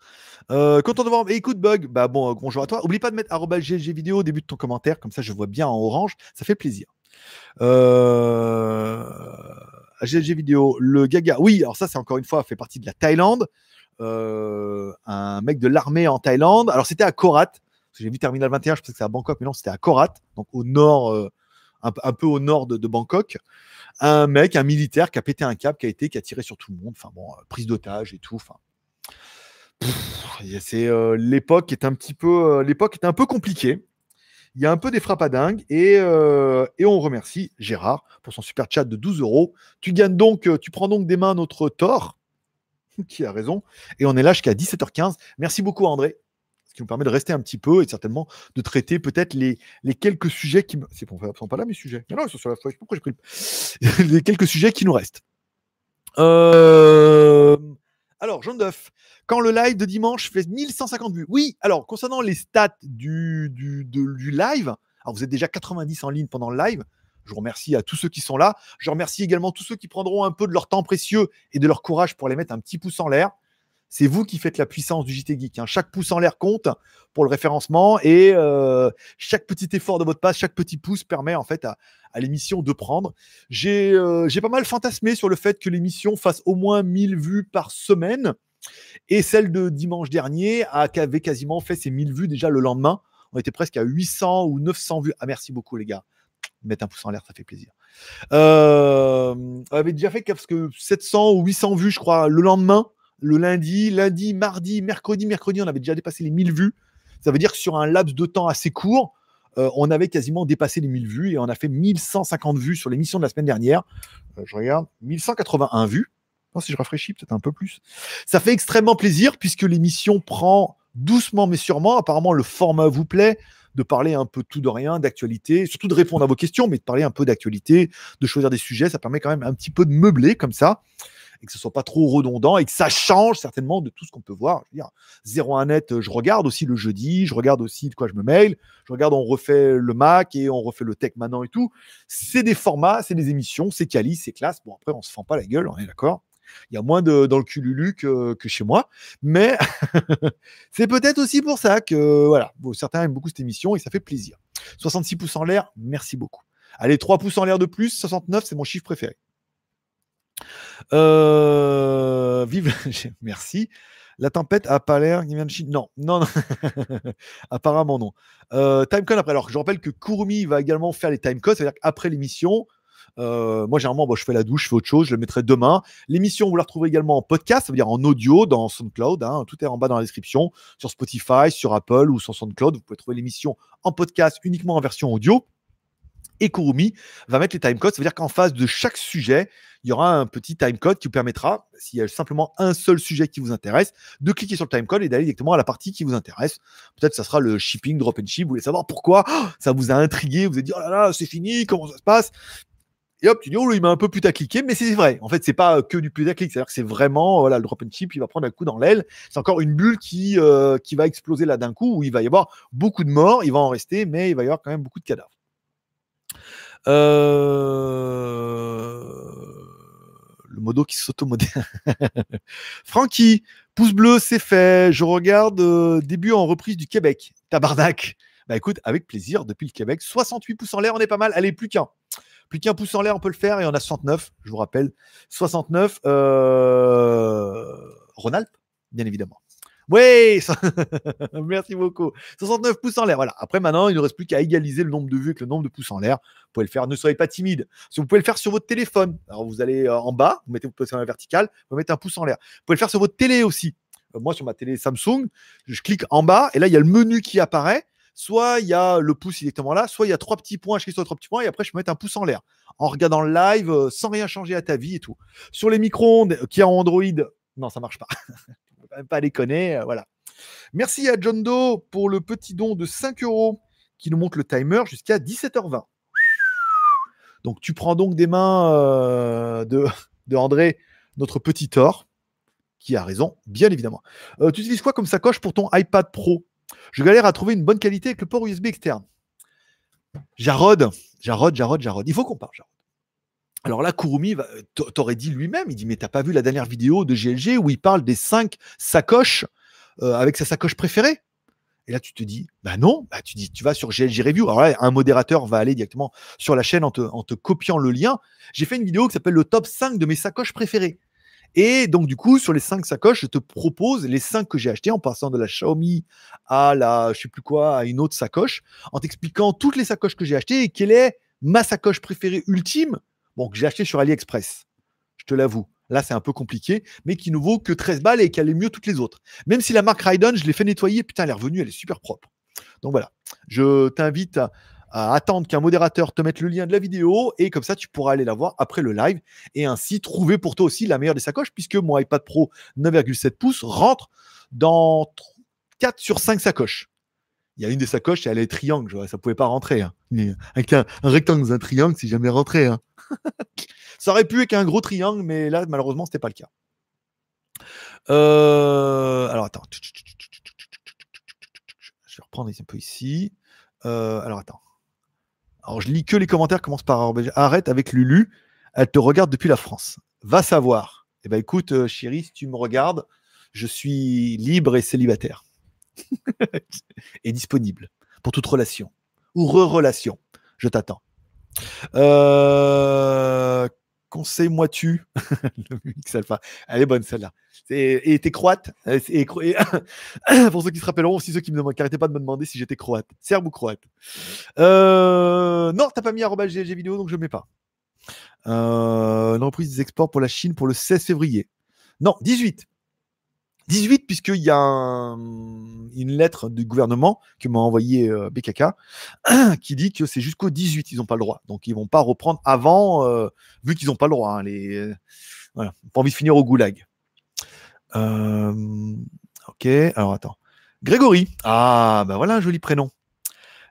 Euh, content de voir. écoute, Bug, bah bon, euh, bonjour à toi. Oublie pas de mettre GG vidéo au début de ton commentaire, comme ça je vois bien en orange, ça fait plaisir. Euh, vidéo, le Gaga. Oui, alors ça, c'est encore une fois, fait partie de la Thaïlande. Euh, un mec de l'armée en Thaïlande. Alors c'était à Korat. J'ai vu Terminal 21, je pensais que c'était à Bangkok, mais non, c'était à Korat, donc au nord, euh, un, peu au nord de, Bangkok. Un mec, un militaire qui a pété un câble, qui a été, qui a tiré sur tout le monde. Enfin bon, euh, prise d'otage et tout. Enfin, c'est l'époque est un petit peu, l'époque est un peu compliquée. Il y a un peu des frappes à dingue et, et, on remercie Gérard pour son super chat de 12 euros. Tu gagnes donc, tu prends donc des mains notre Thor qui a raison. Et on est là jusqu'à 17h15. Merci beaucoup, André. Ce qui nous permet de rester un petit peu et certainement de traiter peut-être les, les quelques sujets qui me. C'est ils sont pas là, mes sujets. Non, ils sont sur la feuille. Pourquoi j'ai pris les quelques sujets qui nous restent. Euh, alors, Jean Duff, quand le live de dimanche fait 1150 vues. Oui, alors, concernant les stats du, du, du live, alors vous êtes déjà 90 en ligne pendant le live. Je remercie à tous ceux qui sont là. Je remercie également tous ceux qui prendront un peu de leur temps précieux et de leur courage pour les mettre un petit pouce en l'air. C'est vous qui faites la puissance du JT Geek. Hein. Chaque pouce en l'air compte pour le référencement et euh, chaque petit effort de votre passe, chaque petit pouce permet en fait à, l'émission de prendre. J'ai euh, j'ai pas mal fantasmé sur le fait que l'émission fasse au moins 1000 vues par semaine. Et celle de dimanche dernier avait quasiment fait ses 1000 vues déjà le lendemain. On était presque à 800 ou 900 vues. Ah, merci beaucoup, les gars. Mettre un pouce en l'air, ça fait plaisir. Euh, on avait déjà fait parce que 700 ou 800 vues, je crois, le lendemain, le lundi, lundi, mardi, mercredi, mercredi, on avait déjà dépassé les 1000 vues. Ça veut dire que sur un laps de temps assez court, euh, on avait quasiment dépassé les 1000 vues et on a fait 1150 vues sur l'émission de la semaine dernière. Euh, je regarde, 1181 vues. Non, si je rafraîchis, peut-être un peu plus. Ça fait extrêmement plaisir puisque l'émission prend doucement mais sûrement. Apparemment, le format vous plaît de parler un peu tout de rien, d'actualité, surtout de répondre à vos questions, mais de parler un peu d'actualité, de choisir des sujets. Ça permet quand même un petit peu de meubler comme ça et que ce soit pas trop redondant et que ça change certainement de tout ce qu'on peut voir. Je veux dire, 01 net, je regarde aussi le jeudi, je regarde aussi de quoi je me mail, je regarde, on refait le Mac et on refait le tech maintenant et tout. C'est des formats, c'est des émissions, c'est quali, c'est classe. Bon, après, on se fend pas la gueule, on est d'accord. Il y a moins de dans le cululu que, que chez moi, mais c'est peut-être aussi pour ça que voilà, certains aiment beaucoup cette émission et ça fait plaisir. 66 pouces en l'air, merci beaucoup. Allez, 3 pouces en l'air de plus, 69, c'est mon chiffre préféré. Euh, vive, merci. La tempête a pas l'air. Non, non, non. apparemment non. Euh, après. Alors, je rappelle que Kurumi va également faire les timecodes, c'est-à-dire qu'après l'émission, euh, moi, généralement, je fais la douche, je fais autre chose, je le mettrai demain. L'émission, vous la retrouvez également en podcast, ça veut dire en audio dans SoundCloud. Hein. tout est en bas dans la description, sur Spotify, sur Apple ou sur SoundCloud. Vous pouvez trouver l'émission en podcast uniquement en version audio. Et Kurumi va mettre les timecodes. Ça veut dire qu'en face de chaque sujet, il y aura un petit timecode qui vous permettra, s'il y a simplement un seul sujet qui vous intéresse, de cliquer sur le timecode et d'aller directement à la partie qui vous intéresse. Peut-être que ça sera le shipping, drop and ship. Vous voulez savoir pourquoi? Oh, ça vous a intrigué. Vous êtes dit, oh là là, c'est fini, comment ça se passe? Et hop, tu dis, oh, il m'a un peu putacliqué, mais c'est vrai. En fait, c'est pas que du putaclic, c'est-à-dire que c'est vraiment, voilà, le drop and chip, il va prendre un coup dans l'aile. C'est encore une bulle qui, euh, qui va exploser là d'un coup, où il va y avoir beaucoup de morts, il va en rester, mais il va y avoir quand même beaucoup de cadavres. Euh... Le modo qui s'automodère. Francky, pouce bleu, c'est fait. Je regarde euh, début en reprise du Québec. Tabarnak. Bah écoute, avec plaisir, depuis le Québec. 68 pouces en l'air, on est pas mal. Allez, plus qu'un. Plus qu'un pouce en l'air, on peut le faire. Et on a 69, je vous rappelle. 69. Euh... Rhône-Alpes, bien évidemment. Oui, merci beaucoup. 69 pouces en l'air. Voilà. Après, maintenant, il ne reste plus qu'à égaliser le nombre de vues avec le nombre de pouces en l'air. Vous pouvez le faire. Ne soyez pas timide. Si vous pouvez le faire sur votre téléphone, alors vous allez euh, en bas, vous mettez votre pouce en la verticale, vous mettez un pouce en l'air. Vous pouvez le faire sur votre télé aussi. Euh, moi, sur ma télé Samsung, je clique en bas et là, il y a le menu qui apparaît soit il y a le pouce directement là, soit il y a trois petits points, je clique sur trois petits points et après je peux mettre un pouce en l'air en regardant le live euh, sans rien changer à ta vie et tout. Sur les micro-ondes qui a Android, non, ça marche pas. ne même pas déconner, euh, voilà. Merci à John Doe pour le petit don de 5 euros qui nous montre le timer jusqu'à 17h20. Donc tu prends donc des mains euh, de, de André, notre petit Thor, qui a raison, bien évidemment. tu utilises quoi comme sacoche pour ton iPad Pro? Je galère à trouver une bonne qualité avec le port USB externe. Jarod, Jarod, Jarod, Jarod. Il faut qu'on parle, Jarod. Alors là, Kurumi t'aurait dit lui-même, il dit mais t'as pas vu la dernière vidéo de GLG où il parle des cinq sacoches euh, avec sa sacoche préférée? Et là, tu te dis, bah non, bah tu dis, vas sur GLG Review. Alors là, un modérateur va aller directement sur la chaîne en te, en te copiant le lien. J'ai fait une vidéo qui s'appelle le top 5 de mes sacoches préférées. Et donc, du coup, sur les cinq sacoches, je te propose les cinq que j'ai achetées en passant de la Xiaomi à la, je sais plus quoi, à une autre sacoche, en t'expliquant toutes les sacoches que j'ai achetées et quelle est ma sacoche préférée ultime, bon, que j'ai acheté sur AliExpress. Je te l'avoue. Là, c'est un peu compliqué, mais qui ne vaut que 13 balles et qui allait mieux toutes les autres. Même si la marque Raiden, je l'ai fait nettoyer, putain, elle est revenue, elle est super propre. Donc voilà, je t'invite à, à attendre qu'un modérateur te mette le lien de la vidéo et comme ça tu pourras aller la voir après le live et ainsi trouver pour toi aussi la meilleure des sacoches puisque mon iPad Pro 9,7 pouces rentre dans 4 sur 5 sacoches. Il y a une des sacoches, elle est triangle, ça pouvait pas rentrer. Hein. Avec un, rectangle dans un triangle, c'est jamais rentré. Hein. ça aurait pu avec un gros triangle, mais là, malheureusement, c'était pas le cas. Euh, alors attends. Je vais reprendre un peu ici. Euh, alors attends. Alors, je lis que les commentaires, commence par arrête avec Lulu. Elle te regarde depuis la France. Va savoir. Eh ben, écoute, euh, chérie, si tu me regardes, je suis libre et célibataire. et disponible pour toute relation ou re-relation. Je t'attends. Euh, Conseille-moi tu. Elle est bonne celle-là. Et t'es croate et, Pour ceux qui se rappelleront, aussi ceux qui me demandent, pas de me demander si j'étais croate. Serbe ou croate euh, Non, t'as pas mis GG vidéo, donc je mets pas. Euh, une reprise des exports pour la Chine pour le 16 février. Non, 18. 18, puisqu'il y a une lettre du gouvernement que m'a envoyé euh, BKK qui dit que c'est jusqu'au 18, ils n'ont pas le droit. Donc ils vont pas reprendre avant, euh, vu qu'ils n'ont pas le droit. Hein, les, voilà, pas envie de finir au goulag. ok, alors attends. Grégory. Ah, ben voilà un joli prénom.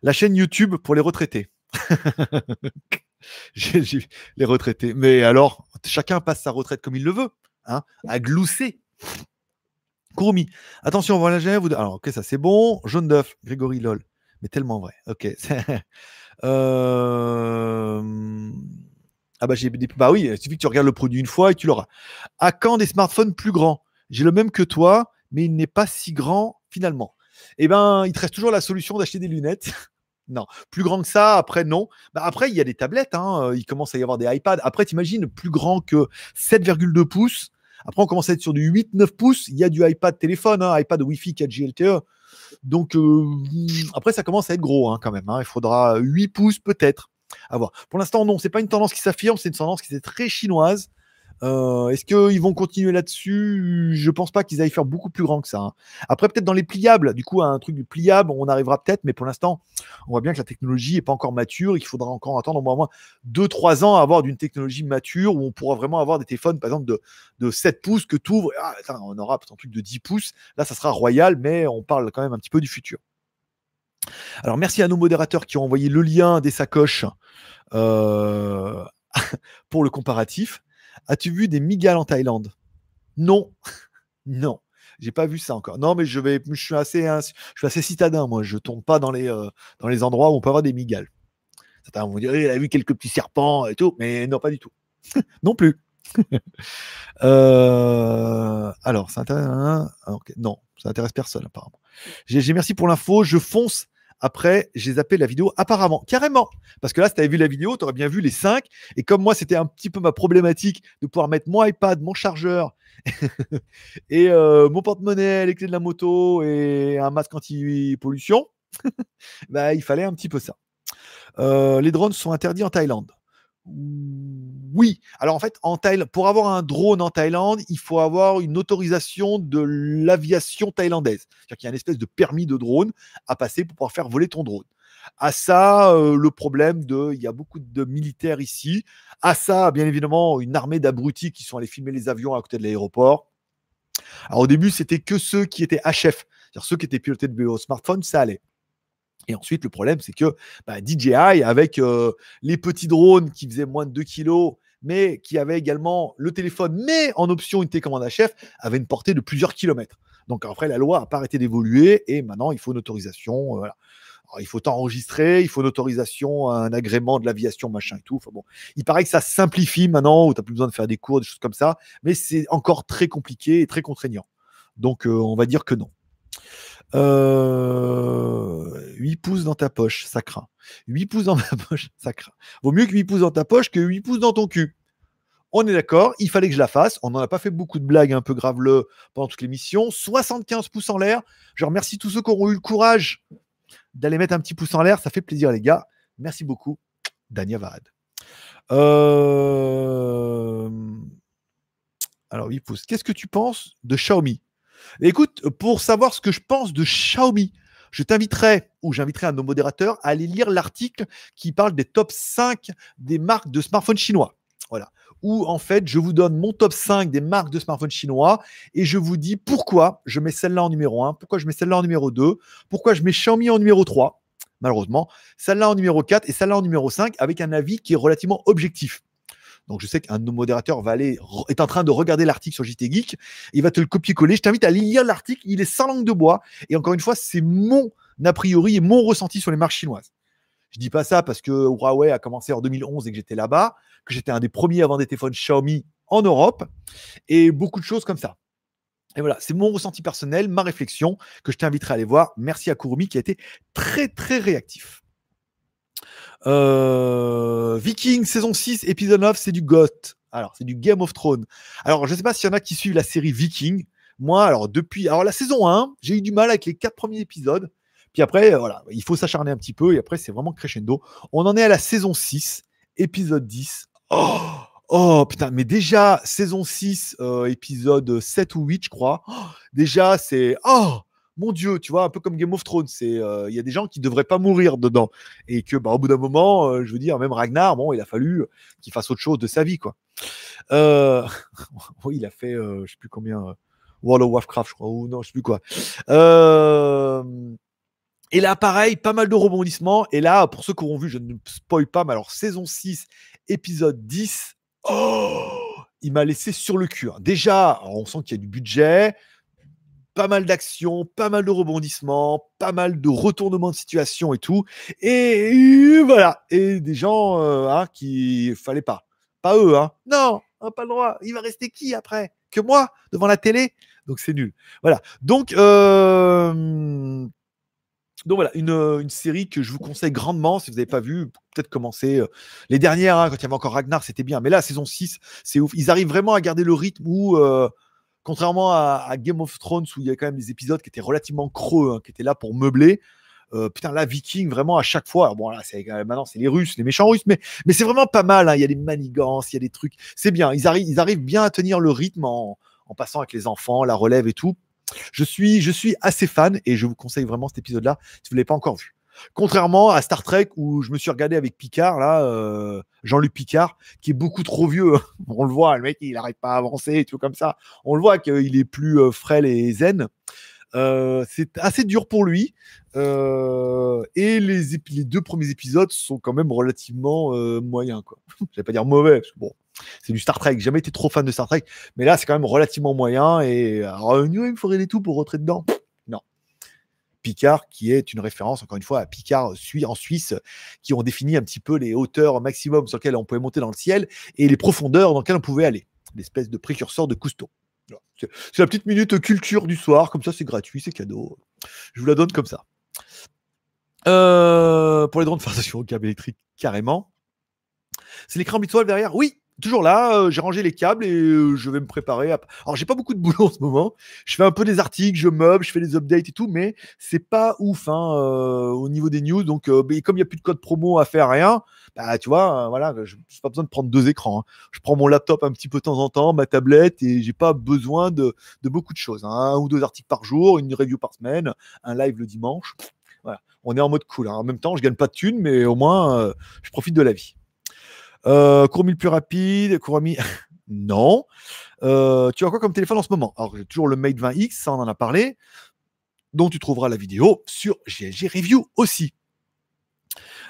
La chaîne YouTube pour les retraités. Les retraités. Mais alors, chacun passe sa retraite comme il le veut, hein, à glousser. Kurumi. Attention, voilà, vous... Alors, ok, ça c'est bon. Jaune d'œuf, Grégory Lol. Mais tellement vrai. Ok. euh... Ah bah, j'ai bah oui, il suffit que tu regardes le produit une fois et tu l'auras. À quand des smartphones plus grands? J'ai le même que toi, mais il n'est pas si grand finalement. Eh ben, il te reste toujours la solution d'acheter des lunettes. Non, plus grand que ça, après, non. Bah, après, il y a des tablettes, hein, il commence à y avoir des iPads. Après, t'imagines, plus grand que 7,2 pouces. Après, on commence à être sur du 8-9 pouces. Il y a du iPad téléphone, hein, iPad Wi-Fi 4G LTE. Donc, euh, après, ça commence à être gros hein, quand même. Hein. Il faudra 8 pouces peut-être. À. Pour l'instant, non, c'est pas une tendance qui s'affirme, c'est une tendance qui est très chinoise. Euh, est-ce qu'ils vont continuer là-dessus? Je pense pas qu'ils aillent faire beaucoup plus grand que ça. Hein. Après, peut-être dans les pliables, du coup, un truc pliable, on arrivera peut-être, mais pour l'instant, on voit bien que la technologie n'est pas encore mature et qu'il faudra encore attendre au moins 2-3 ans à avoir d'une technologie mature où on pourra vraiment avoir des téléphones, par exemple, de, de 7 pouces que tu ouvres. Ah, on aura peut-être un truc de 10 pouces. Là, ça sera royal, mais on parle quand même un petit peu du futur. Alors, merci à nos modérateurs qui ont envoyé le lien des sacoches euh, pour le comparatif. As-tu vu des migales en Thaïlande? Non, non. J'ai pas vu ça encore. Non, mais je vais, je suis assez, je suis assez citadin, moi. Je tombe pas dans les, euh, dans les endroits où on peut avoir des migales. Certains vont dire, il a vu quelques petits serpents et tout, mais non, pas du tout. non plus. Euh, alors, ça intéresse. Hein, non, ça intéresse personne apparemment. J'ai merci pour l'info. Je fonce après, j'ai zappé la vidéo apparemment, carrément. Parce que là, si tu avais vu la vidéo, tu aurais bien vu les 5. Et comme moi, c'était un petit peu ma problématique de pouvoir mettre mon iPad, mon chargeur et euh, mon porte-monnaie, les clés de la moto et un masque anti-pollution, bah, il fallait un petit peu ça. Euh, les drones sont interdits en Thaïlande. Oui. Alors en fait, pour avoir un drone en Thaïlande, il faut avoir une autorisation de l'aviation thaïlandaise. C'est-à-dire qu'il y a une espèce de permis de drone à passer pour pouvoir faire voler ton drone. À ça, euh, le problème de, il y a beaucoup de militaires ici. À ça, bien évidemment, une armée d'abrutis qui sont allés filmer les avions à côté de l'aéroport. Alors au début, c'était que ceux qui étaient HF, c'est-à-dire ceux qui étaient pilotés de au smartphone, ça allait. Et ensuite, le problème, c'est que bah, DJI, avec euh, les petits drones qui faisaient moins de 2 kg, mais qui avaient également le téléphone, mais en option une télécommande HF, avait une portée de plusieurs kilomètres. Donc après, la loi n'a pas arrêté d'évoluer et maintenant, il faut une autorisation. Euh, il faut t'enregistrer, il faut une autorisation, un agrément de l'aviation, machin et tout. Enfin bon, il paraît que ça simplifie maintenant, où tu n'as plus besoin de faire des cours, des choses comme ça, mais c'est encore très compliqué et très contraignant. Donc, euh, on va dire que non. 8 euh, pouces dans ta poche, ça craint. 8 pouces dans ma poche, ça craint. Vaut mieux que 8 pouces dans ta poche que 8 pouces dans ton cul. On est d'accord, il fallait que je la fasse. On n'en a pas fait beaucoup de blagues un peu graveleux pendant toute l'émission. 75 pouces en l'air. Je remercie tous ceux qui auront eu le courage d'aller mettre un petit pouce en l'air. Ça fait plaisir, les gars. Merci beaucoup, Dania Varad. Euh, alors, 8 pouces. Qu'est-ce que tu penses de Xiaomi? Écoute, pour savoir ce que je pense de Xiaomi, je t'inviterai, ou j'inviterai un de nos modérateurs, à aller lire l'article qui parle des top 5 des marques de smartphones chinois. Voilà. Où en fait, je vous donne mon top 5 des marques de smartphones chinois et je vous dis pourquoi je mets celle-là en numéro 1, pourquoi je mets celle-là en numéro 2, pourquoi je mets Xiaomi en numéro 3, malheureusement, celle-là en numéro 4 et celle-là en numéro 5 avec un avis qui est relativement objectif. Donc je sais qu'un de nos modérateurs va aller, est en train de regarder l'article sur JT Geek, il va te le copier-coller. Je t'invite à lire l'article, il est sans langue de bois. Et encore une fois, c'est mon a priori et mon ressenti sur les marques chinoises. Je dis pas ça parce que Huawei a commencé en 2011 et que j'étais là-bas, que j'étais un des premiers à vendre des téléphones Xiaomi en Europe et beaucoup de choses comme ça. Et voilà, c'est mon ressenti personnel, ma réflexion que je t'inviterai à aller voir. Merci à Kurumi qui a été très très réactif. Euh, Viking saison 6, épisode 9, c'est du GOT. Alors, c'est du Game of Thrones. Alors, je ne sais pas s'il y en a qui suivent la série Viking. Moi, alors, depuis. Alors, la saison 1, j'ai eu du mal avec les quatre premiers épisodes. Puis après, euh, voilà, il faut s'acharner un petit peu. Et après, c'est vraiment crescendo. On en est à la saison 6, épisode 10. Oh, oh putain, mais déjà, saison 6, euh, épisode 7 ou 8, je crois. Oh, déjà, c'est. Oh mon Dieu, tu vois, un peu comme Game of Thrones, c'est euh, il y a des gens qui devraient pas mourir dedans et que bah, au bout d'un moment, euh, je veux dire, même Ragnar, bon, il a fallu qu'il fasse autre chose de sa vie, quoi. Euh, oui, il a fait, je sais plus combien, World of Warcraft, je crois, ou non, je sais plus quoi. Et là, pareil, pas mal de rebondissements. Et là, pour ceux qui auront vu, je ne spoil pas, mais alors saison 6, épisode 10, oh, il m'a laissé sur le cul. Hein. Déjà, on sent qu'il y a du budget pas mal d'actions, pas mal de rebondissements, pas mal de retournements de situation et tout. Et voilà. Et des gens euh, hein, qui fallait pas. Pas eux, hein. Non, pas le droit. Il va rester qui après? Que moi devant la télé? Donc c'est nul. Voilà. Donc, euh, donc voilà, une, une, série que je vous conseille grandement. Si vous n'avez pas vu, peut-être commencer. Euh, les dernières, hein, quand il y avait encore Ragnar, c'était bien. Mais là, saison 6, c'est ouf. Ils arrivent vraiment à garder le rythme où contrairement à, Game of Thrones où il y a quand même des épisodes qui étaient relativement creux, hein, qui étaient là pour meubler. Euh, putain, là, Viking, vraiment à chaque fois. bon, là, c'est maintenant, c'est les Russes, les méchants Russes, mais, c'est vraiment pas mal. Hein. Il y a des manigances, il y a des trucs. C'est bien. Ils arrivent, bien à tenir le rythme en, passant avec les enfants, la relève et tout. Je suis, je suis assez fan et je vous conseille vraiment cet épisode-là si vous ne l'avez pas encore vu. Contrairement à Star Trek où je me suis regardé avec Picard, là, euh, Jean-Luc Picard, qui est beaucoup trop vieux. On le voit, le mec, il n'arrive pas à avancer et tout comme ça. On le voit qu'il est plus euh, frêle et zen. Euh, c'est assez dur pour lui. et les, deux premiers épisodes sont quand même relativement moyens. Quoi. Je vais pas dire mauvais, parce que bon, c'est du Star Trek. J'ai jamais été trop fan de Star Trek, mais là, c'est quand même relativement moyen. Et alors, il me faudrait des tout pour rentrer dedans. Picard, qui est une référence, encore une fois, à Picard en Suisse, qui ont défini un petit peu les hauteurs maximum sur lesquelles on pouvait monter dans le ciel et les profondeurs dans lesquelles on pouvait aller. L'espèce de précurseur de Cousteau. C'est la petite minute culture du soir, comme ça c'est gratuit, c'est cadeau. Je vous la donne comme ça. Euh, pour les drones de fabrication au câble électrique, carrément. C'est l'écran bitoile derrière? Oui, toujours là, euh, j'ai rangé les câbles et euh, je vais me préparer. Alors, j'ai pas beaucoup de boulot en ce moment. Je fais un peu des articles, je meuble, je fais des updates et tout, mais c'est pas ouf hein, euh, au niveau des news. Donc, comme il n'y a plus de code promo à faire, rien, bah, tu vois, voilà, je n'ai pas besoin de prendre deux écrans. Hein. Je prends mon laptop un petit peu de temps en temps, ma tablette, et j'ai pas besoin de, beaucoup de choses. Hein. Un ou deux articles par jour, une review par semaine, un live le dimanche. Voilà. On est en mode cool. En même temps, je gagne pas de thunes, mais au moins, je profite de la vie. Euh, le plus rapide, Courami, non. Euh, tu as quoi comme téléphone en ce moment? Alors, j'ai toujours le Mate 20X, ça on en a parlé, dont tu trouveras la vidéo sur GLG Review aussi.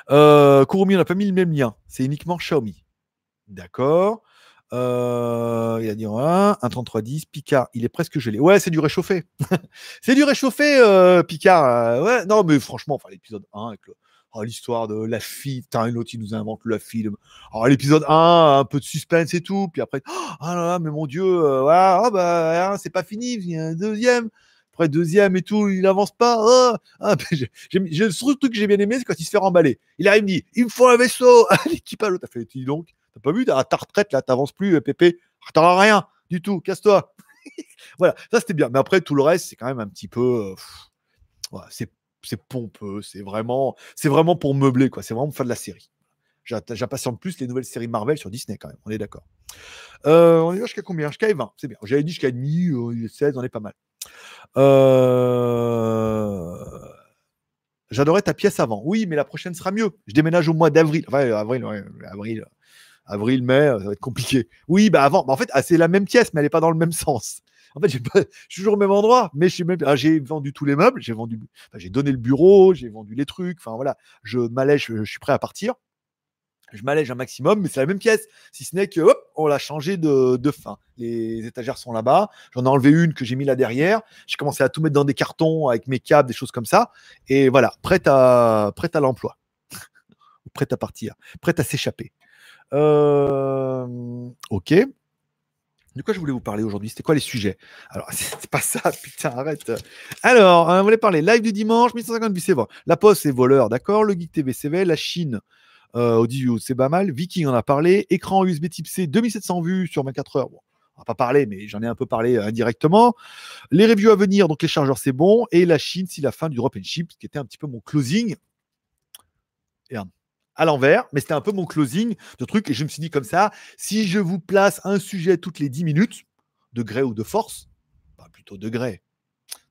Euh, on n'a pas mis le même lien, c'est uniquement Xiaomi. D'accord. Euh, il y a dit un, un 3310, Picard, il est presque gelé. Ouais, c'est du réchauffé. c'est du réchauffé, euh, Picard. Euh, ouais, non, mais franchement, enfin, l'épisode 1 avec le, Oh, l'histoire de la fille, t'as un autre, il nous invente la fille. Alors, l'épisode 1, un peu de suspense et tout. Puis après, oh là là, mais mon Dieu, euh, voilà, oh, bah, hein, c'est pas fini, il y a un deuxième. Après, deuxième et tout, il avance pas. Oh, ah, j'ai, le seul truc que j'ai bien aimé, c'est quand il se fait remballer. Il arrive, il me dit, il me faut un vaisseau. L'équipage, l'autre, t'as fait, dis donc, t'as pas vu, t'as ta retraite, là, t'avances plus, euh, Pépé. T'auras rien du tout, casse-toi. voilà, ça c'était bien. Mais après, tout le reste, c'est quand même un petit peu. Euh, c'est c'est pompeux, c'est vraiment, c'est vraiment pour meubler, quoi. C'est vraiment pour faire de la série. J'impatiente plus les nouvelles séries Marvel sur Disney, quand même. On est d'accord. Euh, on est jusqu'à combien? Jusqu'à 20, c'est bien. J'avais dit jusqu'à demi, euh, 16, on est pas mal. Euh... J'adorais ta pièce avant. Oui, mais la prochaine sera mieux. Je déménage au mois d'avril. Avril, avril, avril, mai, ça va être compliqué. Oui, bah avant. Bah en fait, ah, c'est la même pièce, mais elle n'est pas dans le même sens. En fait, je suis toujours au même endroit, mais ah, j'ai vendu tous les meubles, j'ai vendu, j'ai donné le bureau, j'ai vendu les trucs. Enfin voilà, je m'allège, je, suis prêt à partir. Je m'allège un maximum, mais c'est la même pièce, si ce n'est que hop, on l'a changé de, de, fin. Les étagères sont là-bas. J'en ai enlevé une que j'ai mis là derrière. J'ai commencé à tout mettre dans des cartons avec mes câbles, des choses comme ça. Et voilà, prête à, prête à l'emploi. prête à partir, prête à s'échapper. Euh, ok. De quoi je voulais vous parler aujourd'hui? C'était quoi les sujets? Alors, c'est pas ça, putain, arrête. Alors, on voulait parler live du dimanche, 1150 vues, c'est bon. La Poste, c'est voleur, d'accord? Le Geek TV, c'est vrai. La Chine, euh, au 18 c'est pas mal. Viking, on a parlé. Écran USB type C, 2700 vues sur 24 heures. Bon, on va pas parler, mais j'en ai un peu parlé euh, indirectement. Les reviews à venir, donc les chargeurs, c'est bon. Et la Chine, c'est la fin du drop and ship, qui était un petit peu mon closing. Et à l'envers, mais c'était un peu mon closing de truc. Et je me suis dit comme ça, si je vous place un sujet toutes les 10 minutes, de gré ou de force, pas plutôt de gré,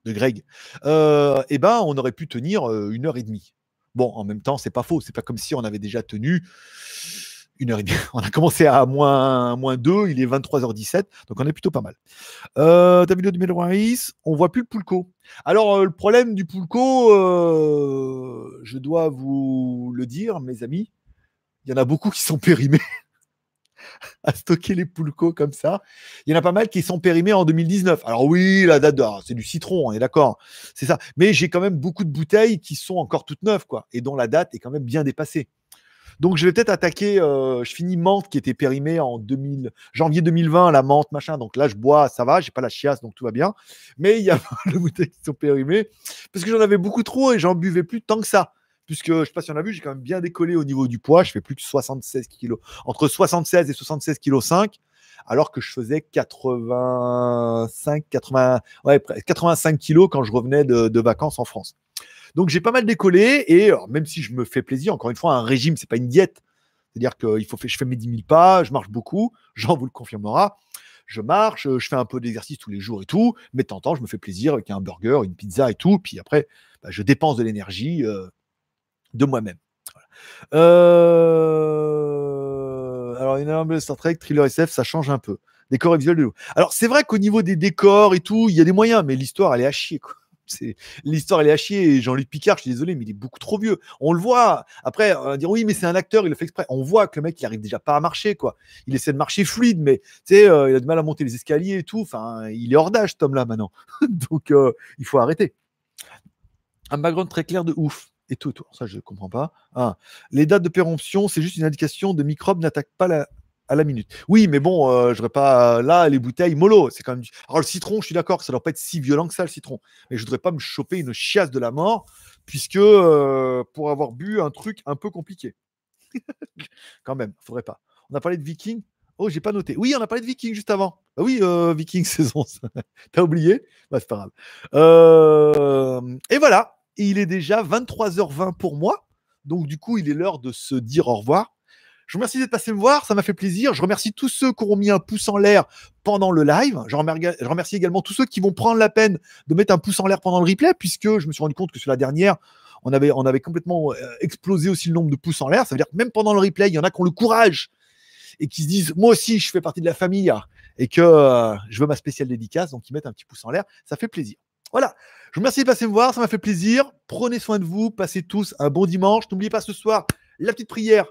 de Greg, euh, eh ben, on aurait pu tenir euh, une heure et demie. Bon, en même temps, c'est pas faux. C'est pas comme si on avait déjà tenu une heure et. On a commencé à moins, moins 2, il est 23h17, donc on est plutôt pas mal. Euh, ta vidéo du Melrois, on voit plus le Poulco. Alors, euh, le problème du Poulco, euh, je dois vous le dire, mes amis, il y en a beaucoup qui sont périmés à stocker les Poulco comme ça. Il y en a pas mal qui sont périmés en 2019. Alors oui, la date, ah, c'est du citron, on est d'accord, c'est ça. Mais j'ai quand même beaucoup de bouteilles qui sont encore toutes neuves, quoi, et dont la date est quand même bien dépassée. Donc je vais peut-être attaquer, euh, je finis menthe qui était périmée en 2000, janvier 2020, la menthe, machin. Donc là, je bois, ça va, j'ai pas la chiasse, donc tout va bien. Mais il y a les bouteilles qui sont périmées parce que j'en avais beaucoup trop et j'en buvais plus tant que ça. Puisque je sais pas si on a vu, j'ai quand même bien décollé au niveau du poids. Je fais plus que 76 kg, entre 76 et 76 kg 5 alors que je faisais 85, 80, ouais, 85 kilos quand je revenais de vacances en France. Donc j'ai pas mal décollé et même si je me fais plaisir, encore une fois, un régime, c'est pas une diète. C'est-à-dire que il faut je fais mes 10 000 pas, je marche beaucoup, Jean vous le confirmera. Je marche, je fais un peu d'exercice tous les jours et tout, mais de temps en temps, je me fais plaisir avec un burger, une pizza et tout. Puis après, bah, je dépense de l'énergie euh, de moi-même. Euh, alors, une énorme Star Trek, thriller SF, ça change un peu. Décor et visuel de l'eau. Alors, c'est vrai qu'au niveau des décors et tout, il y a des moyens, mais l'histoire, elle est à chier. Quoi l'histoire elle est à chier. Jean-Luc Picard, je suis désolé, mais il est beaucoup trop vieux. On le voit. Après, on va dire oui, mais c'est un acteur, il le fait exprès. On voit que le mec, il arrive déjà pas à marcher, quoi. Il essaie de marcher fluide, mais tu sais, euh, il a du mal à monter les escaliers et tout. Enfin, il est hors d'âge, Tom là maintenant. Donc, euh, il faut arrêter. Un background très clair de ouf. Et tout. Ça, je ne comprends pas. Les dates de péremption, c'est juste une indication de microbes n'attaquent pas la, à la minute. Oui, mais bon, euh, je voudrais pas. Là, les bouteilles mollo, c'est quand même. Alors, le citron, je suis d'accord, ça doit pas être si violent que ça, le citron. Mais je voudrais pas me choper une chiasse de la mort, puisque euh, pour avoir bu un truc un peu compliqué. quand même, faudrait pas. On a parlé de Viking. Oh, j'ai pas noté. Oui, on a parlé de Viking juste avant. Bah oui, euh, Viking saison. T'as oublié? Bah, C'est pas grave. et voilà, il est déjà 23h20 pour moi. Donc, du coup, il est l'heure de se dire au revoir. Je vous remercie d'être passé me voir, ça m'a fait plaisir. Je remercie tous ceux qui auront mis un pouce en l'air pendant le live. Je remercie, également tous ceux qui vont prendre la peine de mettre un pouce en l'air pendant le replay, puisque je me suis rendu compte que sur la dernière, on avait, complètement euh, explosé aussi le nombre de pouces en l'air. Ça veut dire que même pendant le replay, il y en a qui ont le courage et qui se disent Moi aussi, je fais partie de la famille et que euh, je veux ma spéciale dédicace, donc ils mettent un petit pouce en l'air. Ça fait plaisir. Voilà. Je vous remercie de passer me voir, ça m'a fait plaisir. Prenez soin de vous, passez tous un bon dimanche. N'oubliez pas ce soir la petite prière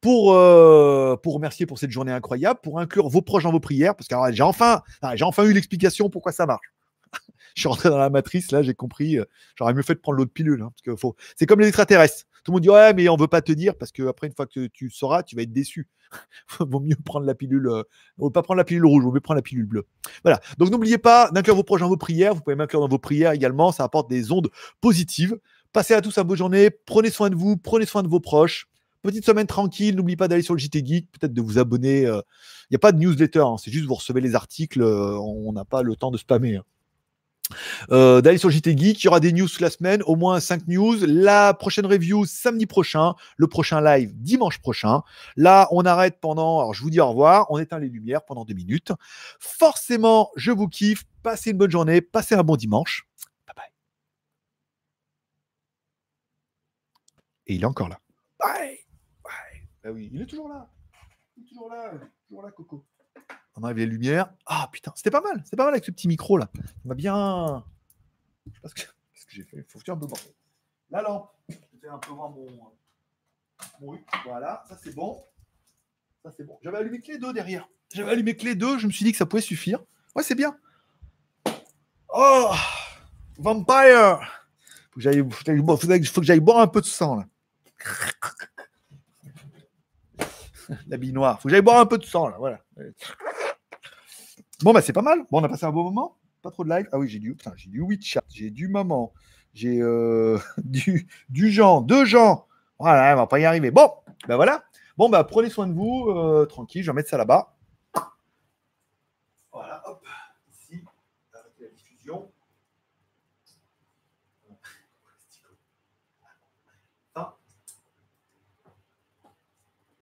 pour, euh, pour remercier pour cette journée incroyable, pour inclure vos proches dans vos prières, parce que j'ai enfin, enfin eu l'explication pourquoi ça marche. je suis rentré dans la matrice, là, j'ai compris. Euh, j'aurais mieux fait de prendre l'autre pilule. Hein, parce faut... C'est comme les extraterrestres. Tout le monde dit Ouais, mais on veut pas te dire, parce qu'après, une fois que tu sauras, tu vas être déçu. vaut mieux prendre la pilule. Euh... Vaut pas prendre la pilule rouge, vaut mieux prendre la pilule bleue. Voilà. Donc, n'oubliez pas d'inclure vos proches dans vos prières. Vous pouvez m'inclure dans vos prières également. Ça apporte des ondes positives. Passez à tous une bonne journée. Prenez soin de vous. Prenez soin de vos proches. Petite semaine tranquille, n'oubliez pas d'aller sur le JT Geek, peut-être de vous abonner. Il n'y a pas de newsletter, hein, c'est juste vous recevez les articles, euh, on n'a pas le temps de spammer. Hein. Euh, d'aller sur le JT Geek, il y aura des news la semaine, au moins 5 news. La prochaine review samedi prochain, le prochain live dimanche prochain. Là, on arrête pendant, alors je vous dis au revoir, on éteint les lumières pendant deux minutes. Forcément, je vous kiffe, passez une bonne journée, passez un bon dimanche. Bye bye. Et il est encore là. Bye. Ah oui, il est toujours là. Il est toujours là. Toujours là, Coco. On arrive les lumières. Ah putain, c'était pas mal. C'était pas mal avec ce petit micro là. Ça m'a bien. Je sais pas ce que, j'ai fait? Faut faire un peu. La lampe. Je vais un peu voir mon. mon... Voilà, ça c'est bon. Ça c'est bon. J'avais allumé que les deux derrière. J'avais allumé que les deux. Je me suis dit que ça pouvait suffire. Ouais, c'est bien. Oh Vampire Faut que j'aille boire un peu de sang là. L'habit noir. Faut que j'aille boire un peu de sang, là. Voilà. Bon, bah, c'est pas mal. Bon, on a passé un bon moment. Pas trop de live. Ah oui, j'ai du, putain, j'ai du WeChat, j'ai du maman, j'ai euh, du, du Jean, deux gens. Voilà, on va pas y arriver. Bon, ben voilà. Bon, bah, prenez soin de vous. euh, tranquille, je vais mettre ça là-bas.